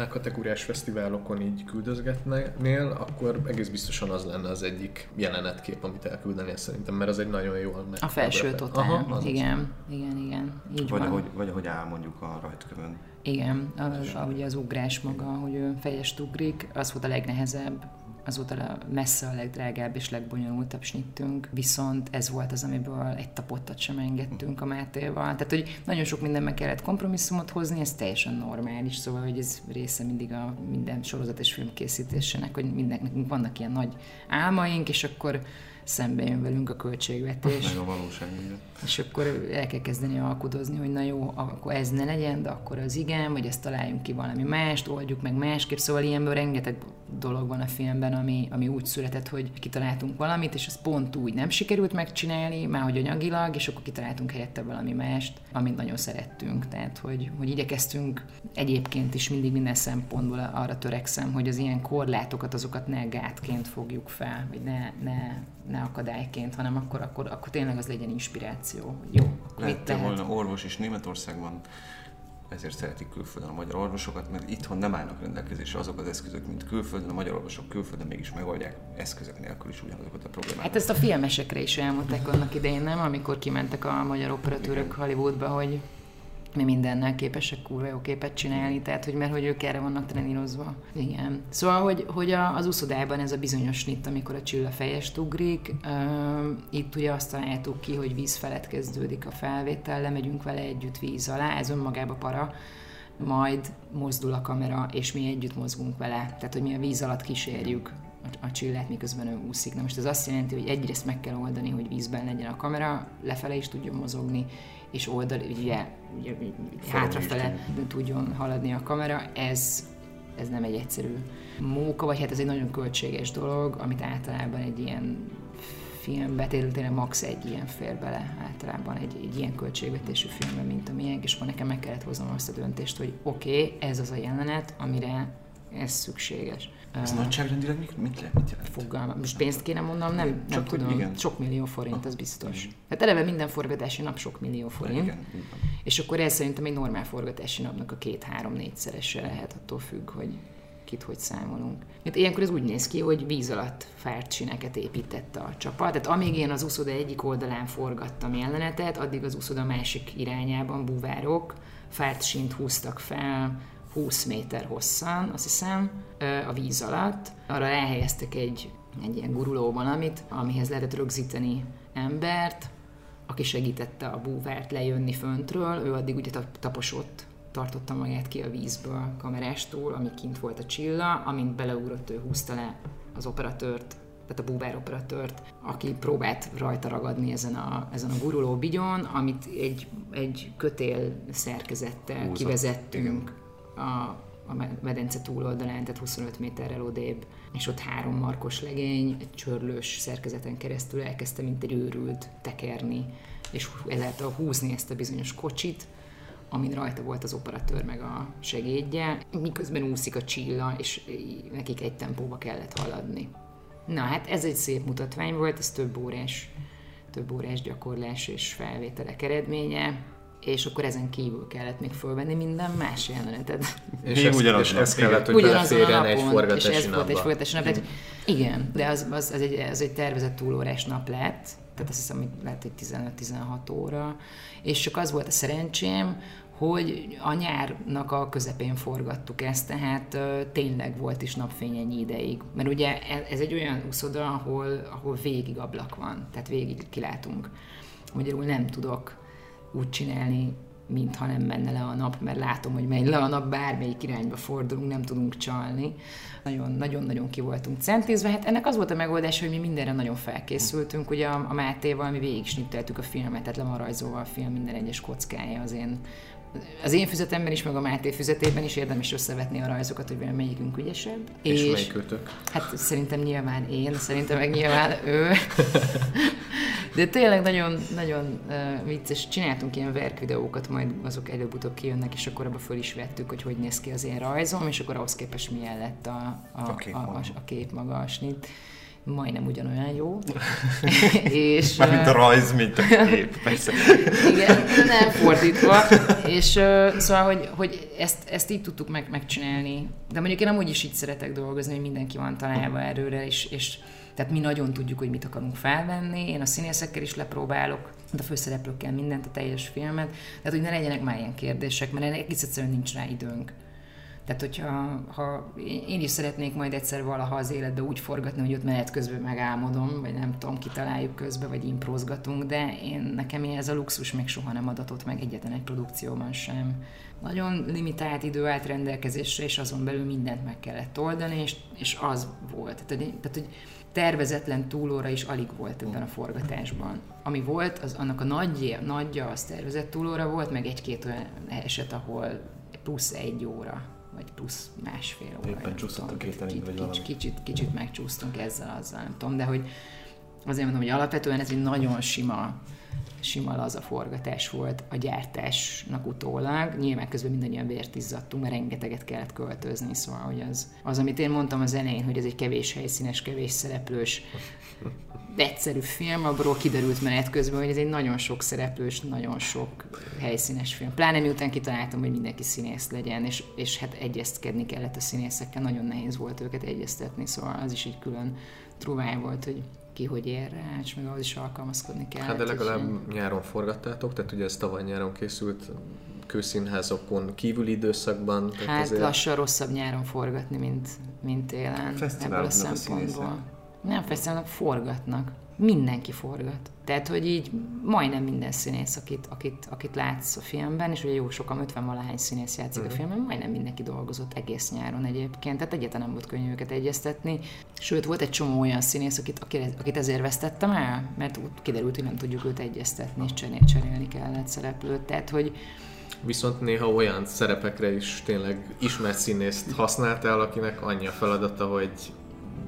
kategóriás fesztiválokon így küldözgetnél, akkor egész biztosan az lenne az egyik jelenetkép, amit elküldenél szerintem, mert az egy nagyon jól meg. A felső totál, Aha, az igen, az. igen, igen, így vagy van. Ahogy, vagy ahogy elmondjuk a rajtkövön. Igen, ahogy az ugrás maga, hogy ő fejest ugrik, az volt a legnehezebb, azóta messze a legdrágább és legbonyolultabb snittünk, viszont ez volt az, amiből egy tapottat sem engedtünk a Mátéval. Tehát, hogy nagyon sok mindenben kellett kompromisszumot hozni, ez teljesen normális, szóval, hogy ez része mindig a minden sorozat és film készítésének, hogy mindenkinek vannak ilyen nagy álmaink, és akkor szembe jön velünk a költségvetés. Meg a valóság, igen. És akkor el kell kezdeni alkudozni, hogy na jó, akkor ez ne legyen, de akkor az igen, vagy ezt találjunk ki valami mást, oldjuk meg másképp. Szóval ilyenből rengeteg dolog van a filmben, ami, ami úgy született, hogy kitaláltunk valamit, és az pont úgy nem sikerült megcsinálni, már hogy anyagilag, és akkor kitaláltunk helyette valami mást, amit nagyon szerettünk. Tehát, hogy, hogy igyekeztünk egyébként is mindig minden szempontból arra törekszem, hogy az ilyen korlátokat, azokat ne gátként fogjuk fel, vagy ne, ne, ne akadályként, hanem akkor, akkor, akkor tényleg az legyen inspiráció. Jó, akkor Lettem volna orvos is Németországban, ezért szeretik külföldön a magyar orvosokat, mert itthon nem állnak rendelkezésre azok az eszközök, mint külföldön, a magyar orvosok külföldön mégis megoldják eszközök nélkül is ugyanazokat a problémákat. Hát ezt a filmesekre is elmondták annak idején, nem? Amikor kimentek a magyar operatőrök Igen. Hollywoodba, hogy mi mindennel képesek kurva jó képet csinálni, tehát hogy mert hogy ők erre vannak trenírozva. Igen. Szóval, hogy, hogy a, az úszodában ez a bizonyos nit, amikor a csilla fejest ugrik, uh, itt ugye azt találtuk ki, hogy víz felett kezdődik a felvétel, lemegyünk vele együtt víz alá, ez önmagába para, majd mozdul a kamera, és mi együtt mozgunk vele. Tehát, hogy mi a víz alatt kísérjük a csillát, miközben ő úszik. Na most ez azt jelenti, hogy egyrészt meg kell oldani, hogy vízben legyen a kamera, lefele is tudjon mozogni, és oldal, ugye, ugye hátrafele tudjon haladni a kamera, ez, ez nem egy egyszerű móka, vagy hát ez egy nagyon költséges dolog, amit általában egy ilyen filmbe, tényleg max egy ilyen fér bele általában egy, egy ilyen költségvetésű filmben, mint a miénk, és akkor nekem meg kellett hoznom azt a döntést, hogy oké, okay, ez az a jelenet, amire ez szükséges. Ez uh, nagyságrendileg mit, mit mit jelent? Fogalma. Most pénzt kéne mondanom, nem, nem Csak tudom. Igen. Sok millió forint, az biztos. Igen. Hát eleve minden forgatási nap sok millió forint. Igen, igen. És akkor ez szerintem egy normál forgatási napnak a két-három-négyszerese lehet, attól függ, hogy kit hogy számolunk. Hát ilyenkor ez úgy néz ki, hogy víz alatt fárt sineket építette a csapat. Tehát amíg én az úszoda egyik oldalán forgattam jelenetet, addig az úszoda másik irányában búvárok fárt sint húztak fel, 20 méter hosszan, azt hiszem, a víz alatt. Arra elhelyeztek egy, egy ilyen guruló valamit, amihez lehetett rögzíteni embert, aki segítette a búvárt lejönni föntről, ő addig ugye taposott, tartotta magát ki a vízből kamerástól, ami kint volt a csilla, amint beleugrott, ő húzta le az operatőrt, tehát a búvár operatőrt, aki próbált rajta ragadni ezen a, ezen a guruló bigyon, amit egy, egy kötél szerkezettel Húzott. kivezettünk a, a medence túloldalán, tehát 25 méterrel odébb, és ott három markos legény egy csörlős szerkezeten keresztül elkezdte, mint egy őrült tekerni és ezáltal húzni ezt a bizonyos kocsit, amin rajta volt az operatőr meg a segédje, miközben úszik a csilla, és nekik egy tempóba kellett haladni. Na hát ez egy szép mutatvány volt, ez több órás, több órás gyakorlás és felvételek eredménye, és akkor ezen kívül kellett még fölvenni minden más jelenetet. És ez, és ez kellett, hogy beleférjen egy napon, és forgatási ez volt egy napba. forgatási nap. Tehát, igen, de az, az, az, egy, az egy tervezett túlórás nap lett, tehát azt hiszem, hogy lehet, hogy 15-16 óra, és csak az volt a szerencsém, hogy a nyárnak a közepén forgattuk ezt, tehát ö, tényleg volt is napfény ennyi ideig. Mert ugye e- ez egy olyan úszoda, ahol, ahol végig ablak van, tehát végig kilátunk. Magyarul nem tudok úgy csinálni, mintha nem menne le a nap, mert látom, hogy megy le a nap, bármelyik irányba fordulunk, nem tudunk csalni. Nagyon- Nagyon-nagyon ki voltunk centízve. Hát ennek az volt a megoldás, hogy mi mindenre nagyon felkészültünk. Ugye a, a Mátéval mi végig a filmet, tehát le van rajzolva a film minden egyes kockája az én az én füzetemben is, meg a Máté füzetében is érdemes összevetni a rajzokat, hogy vajon melyikünk ügyesebb. És, és melyikőtök? Hát szerintem nyilván én, szerintem meg nyilván ő. [LAUGHS] De tényleg nagyon, nagyon uh, vicces. Csináltunk ilyen verk videókat, majd azok előbb-utóbb kijönnek, és akkor abba föl is vettük, hogy hogy néz ki az én rajzom, és akkor ahhoz képest milyen lett a, a, A kép a, a, a kép maga, a snit. Majdnem ugyanolyan jó. [LAUGHS] és, Mármint a rajz, mint a kép, [LAUGHS] persze. igen, nem fordítva. [LAUGHS] És szóval, hogy, hogy ezt, ezt így tudtuk meg, megcsinálni. De mondjuk én amúgy is így szeretek dolgozni, hogy mindenki van találva erőre, és, és tehát mi nagyon tudjuk, hogy mit akarunk felvenni. Én a színészekkel is lepróbálok, de a főszereplőkkel mindent, a teljes filmet. Tehát, hogy ne legyenek már ilyen kérdések, mert egész egyszerűen nincs rá időnk. Tehát, hogyha ha én is szeretnék majd egyszer valaha az életbe úgy forgatni, hogy ott menet közben megálmodom, vagy nem tudom, kitaláljuk közben, vagy improzgatunk, de én nekem ez a luxus még soha nem adatott meg egyetlen egy produkcióban sem. Nagyon limitált idő állt rendelkezésre, és azon belül mindent meg kellett oldani, és, és az volt. Tehát, hogy- tehát, hogy tervezetlen túlóra is alig volt ebben a forgatásban. Ami volt, az annak a nagyja, nagyja az tervezett túlóra volt, meg egy-két olyan eset, ahol plusz egy óra, vagy plusz másfél óra. Éppen csúszott a kételénk, Kicsit- vagy valami. Kicsit, kicsit megcsúsztunk ezzel, azzal, nem tudom, de hogy azért mondom, hogy alapvetően ez egy nagyon sima, sima laza forgatás volt a gyártásnak utólag. Nyilván közben mindannyian vért izzadtunk, mert rengeteget kellett költözni, szóval hogy az, az, amit én mondtam az elején, hogy ez egy kevés helyszínes, kevés szereplős, egyszerű film, abból kiderült menet közben, hogy ez egy nagyon sok szereplős, nagyon sok helyszínes film. Pláne miután kitaláltam, hogy mindenki színész legyen, és, és hát egyeztkedni kellett a színészekkel, nagyon nehéz volt őket egyeztetni, szóval az is egy külön truváj volt, hogy ki hogy ér rá, és meg ahhoz is alkalmazkodni kell. Hát de legalább nyáron forgattátok, tehát ugye ez tavaly nyáron készült kőszínházokon kívüli időszakban. Tehát Hát azért- lassan rosszabb nyáron forgatni, mint, mint télen. Fesztiváloknak ebből a a szempontból. színészek. Nem fesztiválnak, forgatnak. Mindenki forgat. Tehát, hogy így majdnem minden színész, akit, akit, akit látsz a filmben, és ugye jó sokan, 50 valahány színész játszik Mhm. a filmben, majdnem mindenki dolgozott egész nyáron egyébként, tehát egyáltalán nem volt könnyű őket egyeztetni. Sőt, volt egy csomó olyan színész, akit, akit, ezért vesztettem el, mert úgy kiderült, hogy nem tudjuk őt egyeztetni, és cserél, cserélni kellett szereplőt. Tehát, hogy Viszont néha olyan szerepekre is tényleg ismert színészt használtál, akinek annyi a feladata, hogy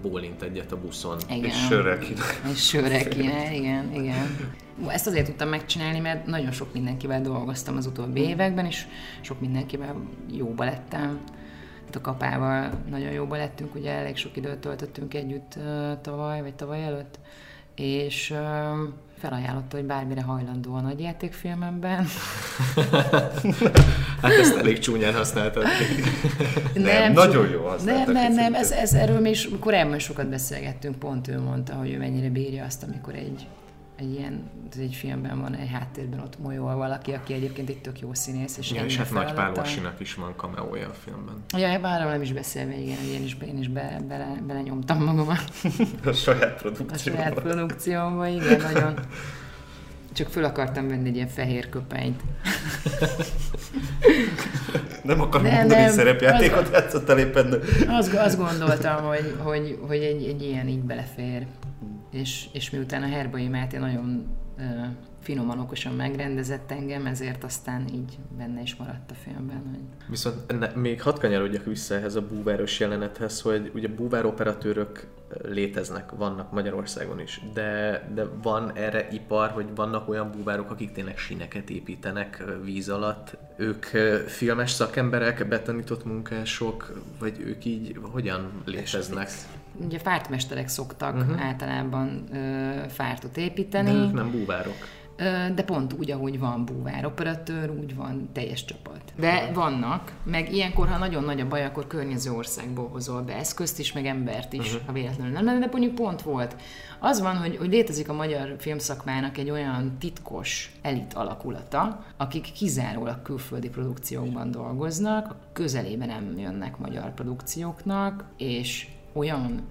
bólint egyet a buszon. igen. És sörrel ki. És sörre kéne, [LAUGHS] igen, igen. Ezt azért tudtam megcsinálni, mert nagyon sok mindenkivel dolgoztam az utóbbi években, és sok mindenkivel jóba lettem. Tehát a kapával nagyon jóba lettünk, ugye elég sok időt töltöttünk együtt tavaly, vagy tavaly előtt, és felajánlotta, hogy bármire hajlandó a nagyjátékfilmemben. [LAUGHS] Hát ezt elég csúnyán használtad. Nem, nagyon jó az Nem, nem, nem, ez, ez erről mi is korábban sokat beszélgettünk, pont ő mondta, hogy ő mennyire bírja azt, amikor egy, egy ilyen, egy filmben van, egy háttérben ott molyol valaki, aki egyébként egy tök jó színész, és ennyi és a hát Nagy feladata. Pál Orsinak is van kameója a filmben. Ja, arról nem is beszélve, igen, hogy én is, én is be, bele, belenyomtam magam a, A saját a produkció. saját produkciómba, igen, nagyon. Csak föl akartam venni egy ilyen fehér köpenyt. Nem akarom Nem, mondani, nem. szerepjátékot játszottál éppen. Azt, azt gondoltam, hogy, hogy, hogy egy, egy ilyen így belefér. És, és miután a Herbai Máté nagyon uh, finoman, okosan megrendezett engem, ezért aztán így benne is maradt a filmben. Hogy... Viszont ne, még hadd kanyarodjak vissza ehhez a búváros jelenethez, hogy ugye búvároperatőrök léteznek, vannak Magyarországon is, de, de van erre ipar, hogy vannak olyan búvárok, akik tényleg sineket építenek víz alatt. Ők filmes szakemberek, betanított munkások, vagy ők így hogyan léteznek? Ugye fártmesterek szoktak uh-huh. általában ö, fártot építeni. De ők nem búvárok. De pont úgy, ahogy van búvár operatőr, úgy van teljes csapat. De vannak, meg ilyenkor, ha nagyon nagy a baj, akkor környező országból hozol be eszközt is, meg embert is, uh-huh. ha véletlenül nem de mondjuk pont volt. Az van, hogy, hogy létezik a magyar filmszakmának egy olyan titkos elit alakulata, akik kizárólag külföldi produkciókban dolgoznak, a közelében nem jönnek magyar produkcióknak, és olyan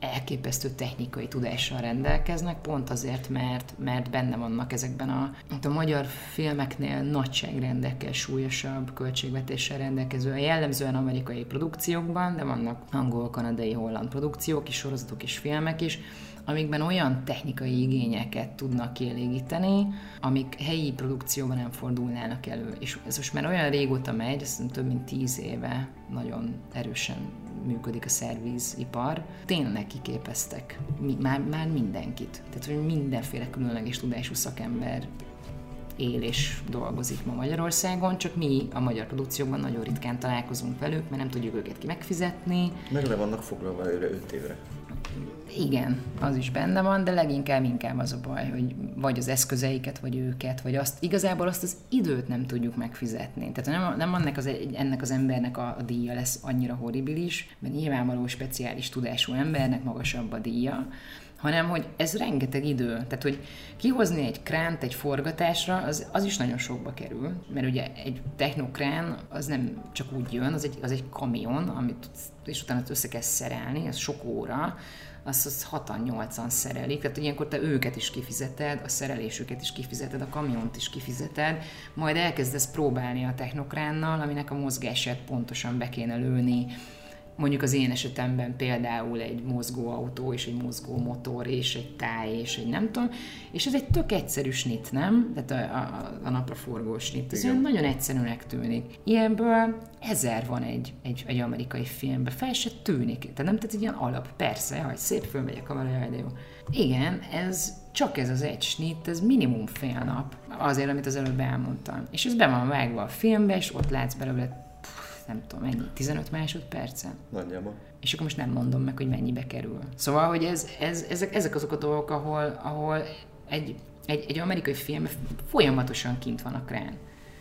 elképesztő technikai tudással rendelkeznek, pont azért, mert, mert benne vannak ezekben a, a magyar filmeknél nagyságrendekkel súlyosabb költségvetéssel rendelkező, jellemzően amerikai produkciókban, de vannak angol, kanadai, holland produkciók is, sorozatok és filmek is, amikben olyan technikai igényeket tudnak kielégíteni, amik helyi produkcióban nem fordulnának elő. És ez most már olyan régóta megy, azt hiszem több mint tíz éve nagyon erősen működik a szervízipar. Tényleg kiképeztek mi, már, már mindenkit. Tehát, hogy mindenféle különleges tudású szakember él és dolgozik ma Magyarországon, csak mi a magyar produkciókban nagyon ritkán találkozunk velük, mert nem tudjuk őket ki megfizetni. Meg le vannak foglalva őre 5 évre. Igen, az is benne van, de leginkább inkább az a baj, hogy vagy az eszközeiket, vagy őket, vagy azt, igazából azt az időt nem tudjuk megfizetni. Tehát nem, nem annak az, ennek az embernek a, a díja lesz annyira horribilis, mert nyilvánvaló speciális tudású embernek magasabb a díja, hanem hogy ez rengeteg idő. Tehát, hogy kihozni egy kránt egy forgatásra, az, az is nagyon sokba kerül, mert ugye egy technokrán az nem csak úgy jön, az egy, az egy kamion, amit és utána össze kell szerelni, ez sok óra, azt az 6-8-an szerelik, tehát ilyenkor te őket is kifizeted, a szerelésüket is kifizeted, a kamiont is kifizeted, majd elkezdesz próbálni a technokránnal, aminek a mozgását pontosan be kéne lőni, mondjuk az én esetemben például egy mozgó autó, és egy mozgó motor, és egy táj, és egy nem tudom, és ez egy tök egyszerű snit, nem? Tehát a, a, a napra forgó snit. Ez olyan nagyon egyszerűnek tűnik. Ilyenből ezer van egy, egy, egy amerikai filmben, fel se tűnik. Tehát nem, tehát egy ilyen alap, persze, hogy szép fölmegy a kamera, jaj, de jó. Igen, ez csak ez az egy snit, ez minimum fél nap, azért, amit az előbb elmondtam. És ez be van vágva a filmbe, és ott látsz belőle nem tudom, mennyi, 15 másodpercen. Nagyjából. És akkor most nem mondom meg, hogy mennyibe kerül. Szóval, hogy ez, ez, ezek, ezek azok a dolgok, ahol, ahol egy, egy, egy amerikai film folyamatosan kint van a krán.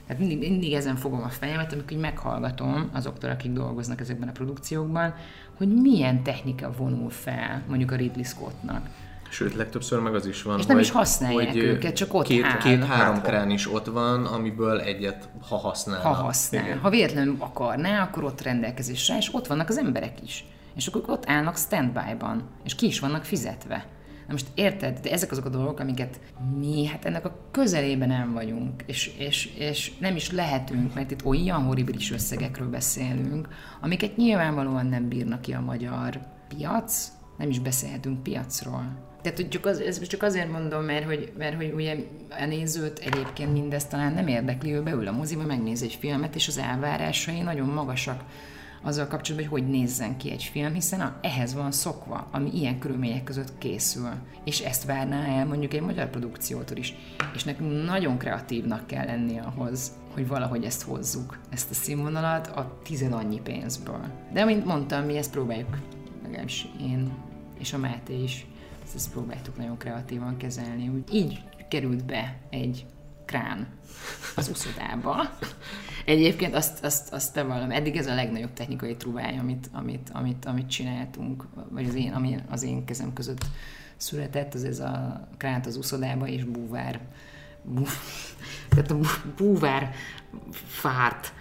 Tehát mindig, mindig ezen fogom a fejemet, amikor meghallgatom azoktól, akik dolgoznak ezekben a produkciókban, hogy milyen technika vonul fel mondjuk a Ridley Scottnak Sőt, legtöbbször meg az is van, És nem hogy, is használják hogy őket, csak ott két. Két-három krán is ott van, amiből egyet, ha használ. Ha használ. Igen. Ha véletlenül akarná, akkor ott rendelkezésre, és ott vannak az emberek is. És akkor ott állnak standby-ban, és ki is vannak fizetve. Na most érted, de ezek azok a dolgok, amiket mi, hát ennek a közelében nem vagyunk, és, és, és nem is lehetünk, mert itt olyan horribilis összegekről beszélünk, amiket nyilvánvalóan nem bírnak ki a magyar piac, nem is beszélhetünk piacról. Hogy csak az, ez csak azért mondom, mert hogy, mert hogy ugye a nézőt egyébként mindezt talán nem érdekli, ő beül a moziba, megnéz egy filmet, és az elvárásai nagyon magasak azzal kapcsolatban, hogy hogy nézzen ki egy film, hiszen a, ehhez van szokva, ami ilyen körülmények között készül. És ezt várná el mondjuk egy magyar produkciótól is. És nekünk nagyon kreatívnak kell lenni ahhoz, hogy valahogy ezt hozzuk, ezt a színvonalat a tized annyi pénzből. De amint mondtam, mi ezt próbáljuk, legalábbis én és a Máté is ezt, próbáltuk nagyon kreatívan kezelni. Úgy így került be egy krán az uszodába. Egyébként azt, azt, azt te valami, eddig ez a legnagyobb technikai trubály, amit, amit, amit, amit csináltunk, vagy az én, ami az én kezem között született, az ez a kránt az uszodába és búvár bú, tehát a búvár fárt.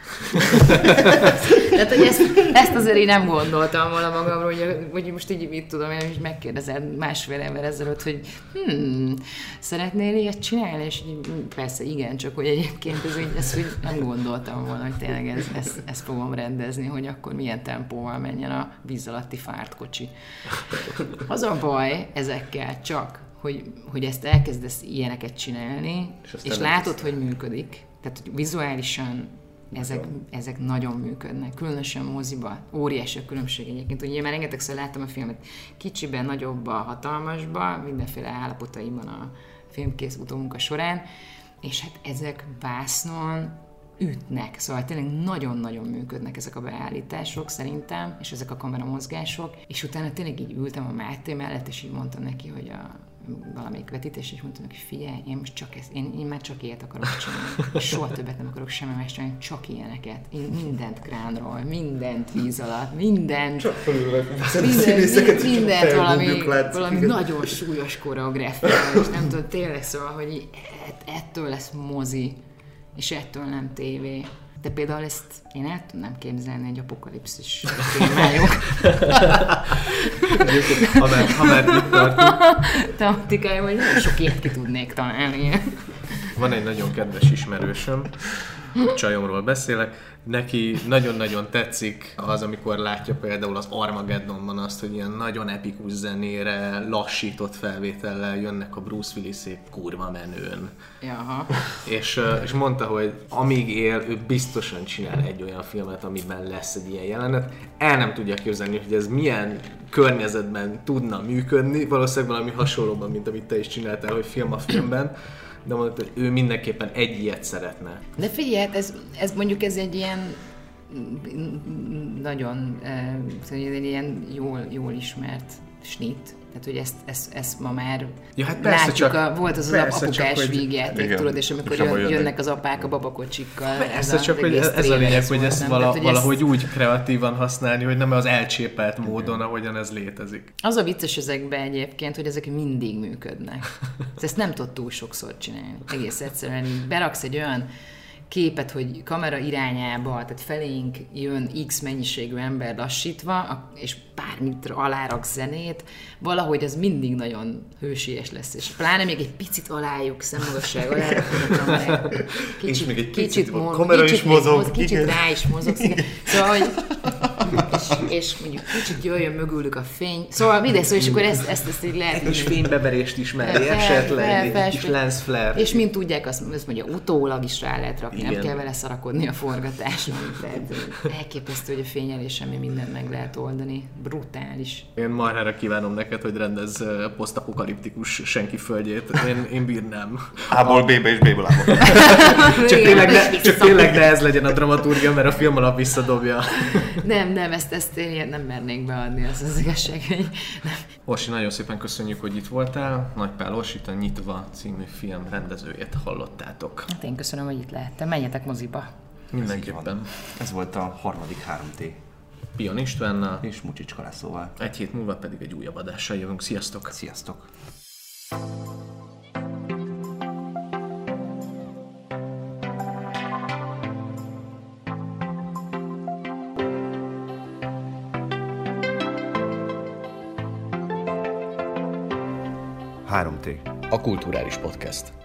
Tehát, hogy ezt, ezt azért én nem gondoltam volna magamról, hogy, hogy most így, mit tudom, én is megkérdezed másfél ember ezelőtt, hogy hmm, szeretnél ilyet csinálni? És így, persze igen, csak hogy egyébként ez, így, ezt hogy nem gondoltam volna, hogy tényleg ez, ezt fogom rendezni, hogy akkor milyen tempóval menjen a víz alatti fárt kocsi. Az a baj ezekkel csak, hogy, hogy ezt elkezdesz ilyeneket csinálni, És és, látod, hogy működik. Tehát hogy vizuálisan ezek, ezek nagyon működnek, különösen moziba. Óriási a különbség egyébként. Ugye már rengetegszer láttam a filmet. Kicsiben, nagyobba, hatalmasba, mindenféle állapotaiban a filmkész utómunka során, és hát ezek vásznon ütnek, szóval tényleg nagyon-nagyon működnek ezek a beállítások szerintem, és ezek a kameramozgások, és utána tényleg így ültem a Máté mellett, és így mondtam neki, hogy a valamelyik vetítés, és mondtam neki, figyelj, én most csak ezt, én, én már csak ilyet akarok csinálni. Soha többet nem akarok semmi más csinálni, csak ilyeneket. Én mindent kránról, mindent víz alatt, mindent. Csak minden, mindent valami, valami nagyon súlyos koreográfiával, és nem tudom, tényleg szóval, hogy így ett- ettől lesz mozi, és ettől nem tévé. De például ezt én el tudnám képzelni egy apokalipszis témájuk. Ha már, ha már itt tartunk, tematikája, hogy sok ilyet ki tudnék találni. van egy nagyon kedves ismerősöm, csajomról beszélek, neki nagyon-nagyon tetszik az, amikor látja például az Armageddonban azt, hogy ilyen nagyon epikus zenére, lassított felvétellel jönnek a Bruce Willisék kurva menőn. Jaha. És, és mondta, hogy amíg él, ő biztosan csinál egy olyan filmet, amiben lesz egy ilyen jelenet. El nem tudja képzelni, hogy ez milyen környezetben tudna működni, valószínűleg valami hasonlóban, mint amit te is csináltál, hogy film a filmben, de mondta, hogy ő mindenképpen egy ilyet szeretne. De figyelj, hát ez, ez mondjuk ez egy ilyen mm, nagyon, eh, szóval egy ilyen jól, jól ismert snit. Tehát, hogy ezt, ezt, ezt ma már Ja, hát persze, látjuk, csak- a, volt az az apukás csak, hogy- vígjáték, igen, tudod, és amikor jön, jönnek. jönnek az apák a babakocsikkal. Persze, ez csak az hogy ez, a lényeg, ez hogy ezt vala, Tehát, hogy valahogy ezt- úgy kreatívan használni, hogy nem az elcsépelt módon, ahogyan ez létezik. Az a vicces ezekben egyébként, hogy ezek mindig működnek. Ezt nem tudod túl sokszor csinálni. Egész egyszerűen beraksz egy olyan képet, hogy kamera irányába, tehát felénk jön X mennyiségű ember lassítva, és bármit alárak zenét, valahogy az mindig nagyon hősies lesz, és pláne még egy picit alájuk szemmagasság alá kamerát. És még egy picit a mo- kamera is kicsit még mozog, moz- Kicsit igen. rá is igen. Szóval, hogy és, és mondjuk kicsit jöjjön mögülük a fény. Szóval mindegy, szóval, és akkor ezt, ezt, ezt így lehet így- fénybeverést ismeri, Fel- esetleg, fel- egy kis lens flare. És mint tudják, azt, azt mondja, utólag is rá lehet rakni, nem Igen. kell vele szarakodni a forgatáson. Tehát elképesztő, hogy a fényelésen mi mindent meg lehet oldani. Brutális. Én marhára kívánom neked, hogy rendez posztapokaliptikus senki földjét. Én, én bírnám. A-ból B-be és B-ből. [LAUGHS] Csak tényleg, ne, csak tényleg ne ez legyen a dramaturgia, mert a film alap visszadobja. Nem, nem, ezt, ezt én nem mernék beadni, az az igazság, hogy nem. Orsi, nagyon szépen köszönjük, hogy itt voltál. Nagy Pál Orsit, a Nyitva című film rendezőjét hallottátok. Hát én köszönöm, hogy itt lehettem. Menjetek moziba. Mindenképpen. Ez volt a harmadik 3T. Pion Istvánnal, És Mucsics Kalászóval. egy hét múlva pedig egy újabb adással jövünk. Sziasztok! Sziasztok! Három T. A Kulturális Podcast.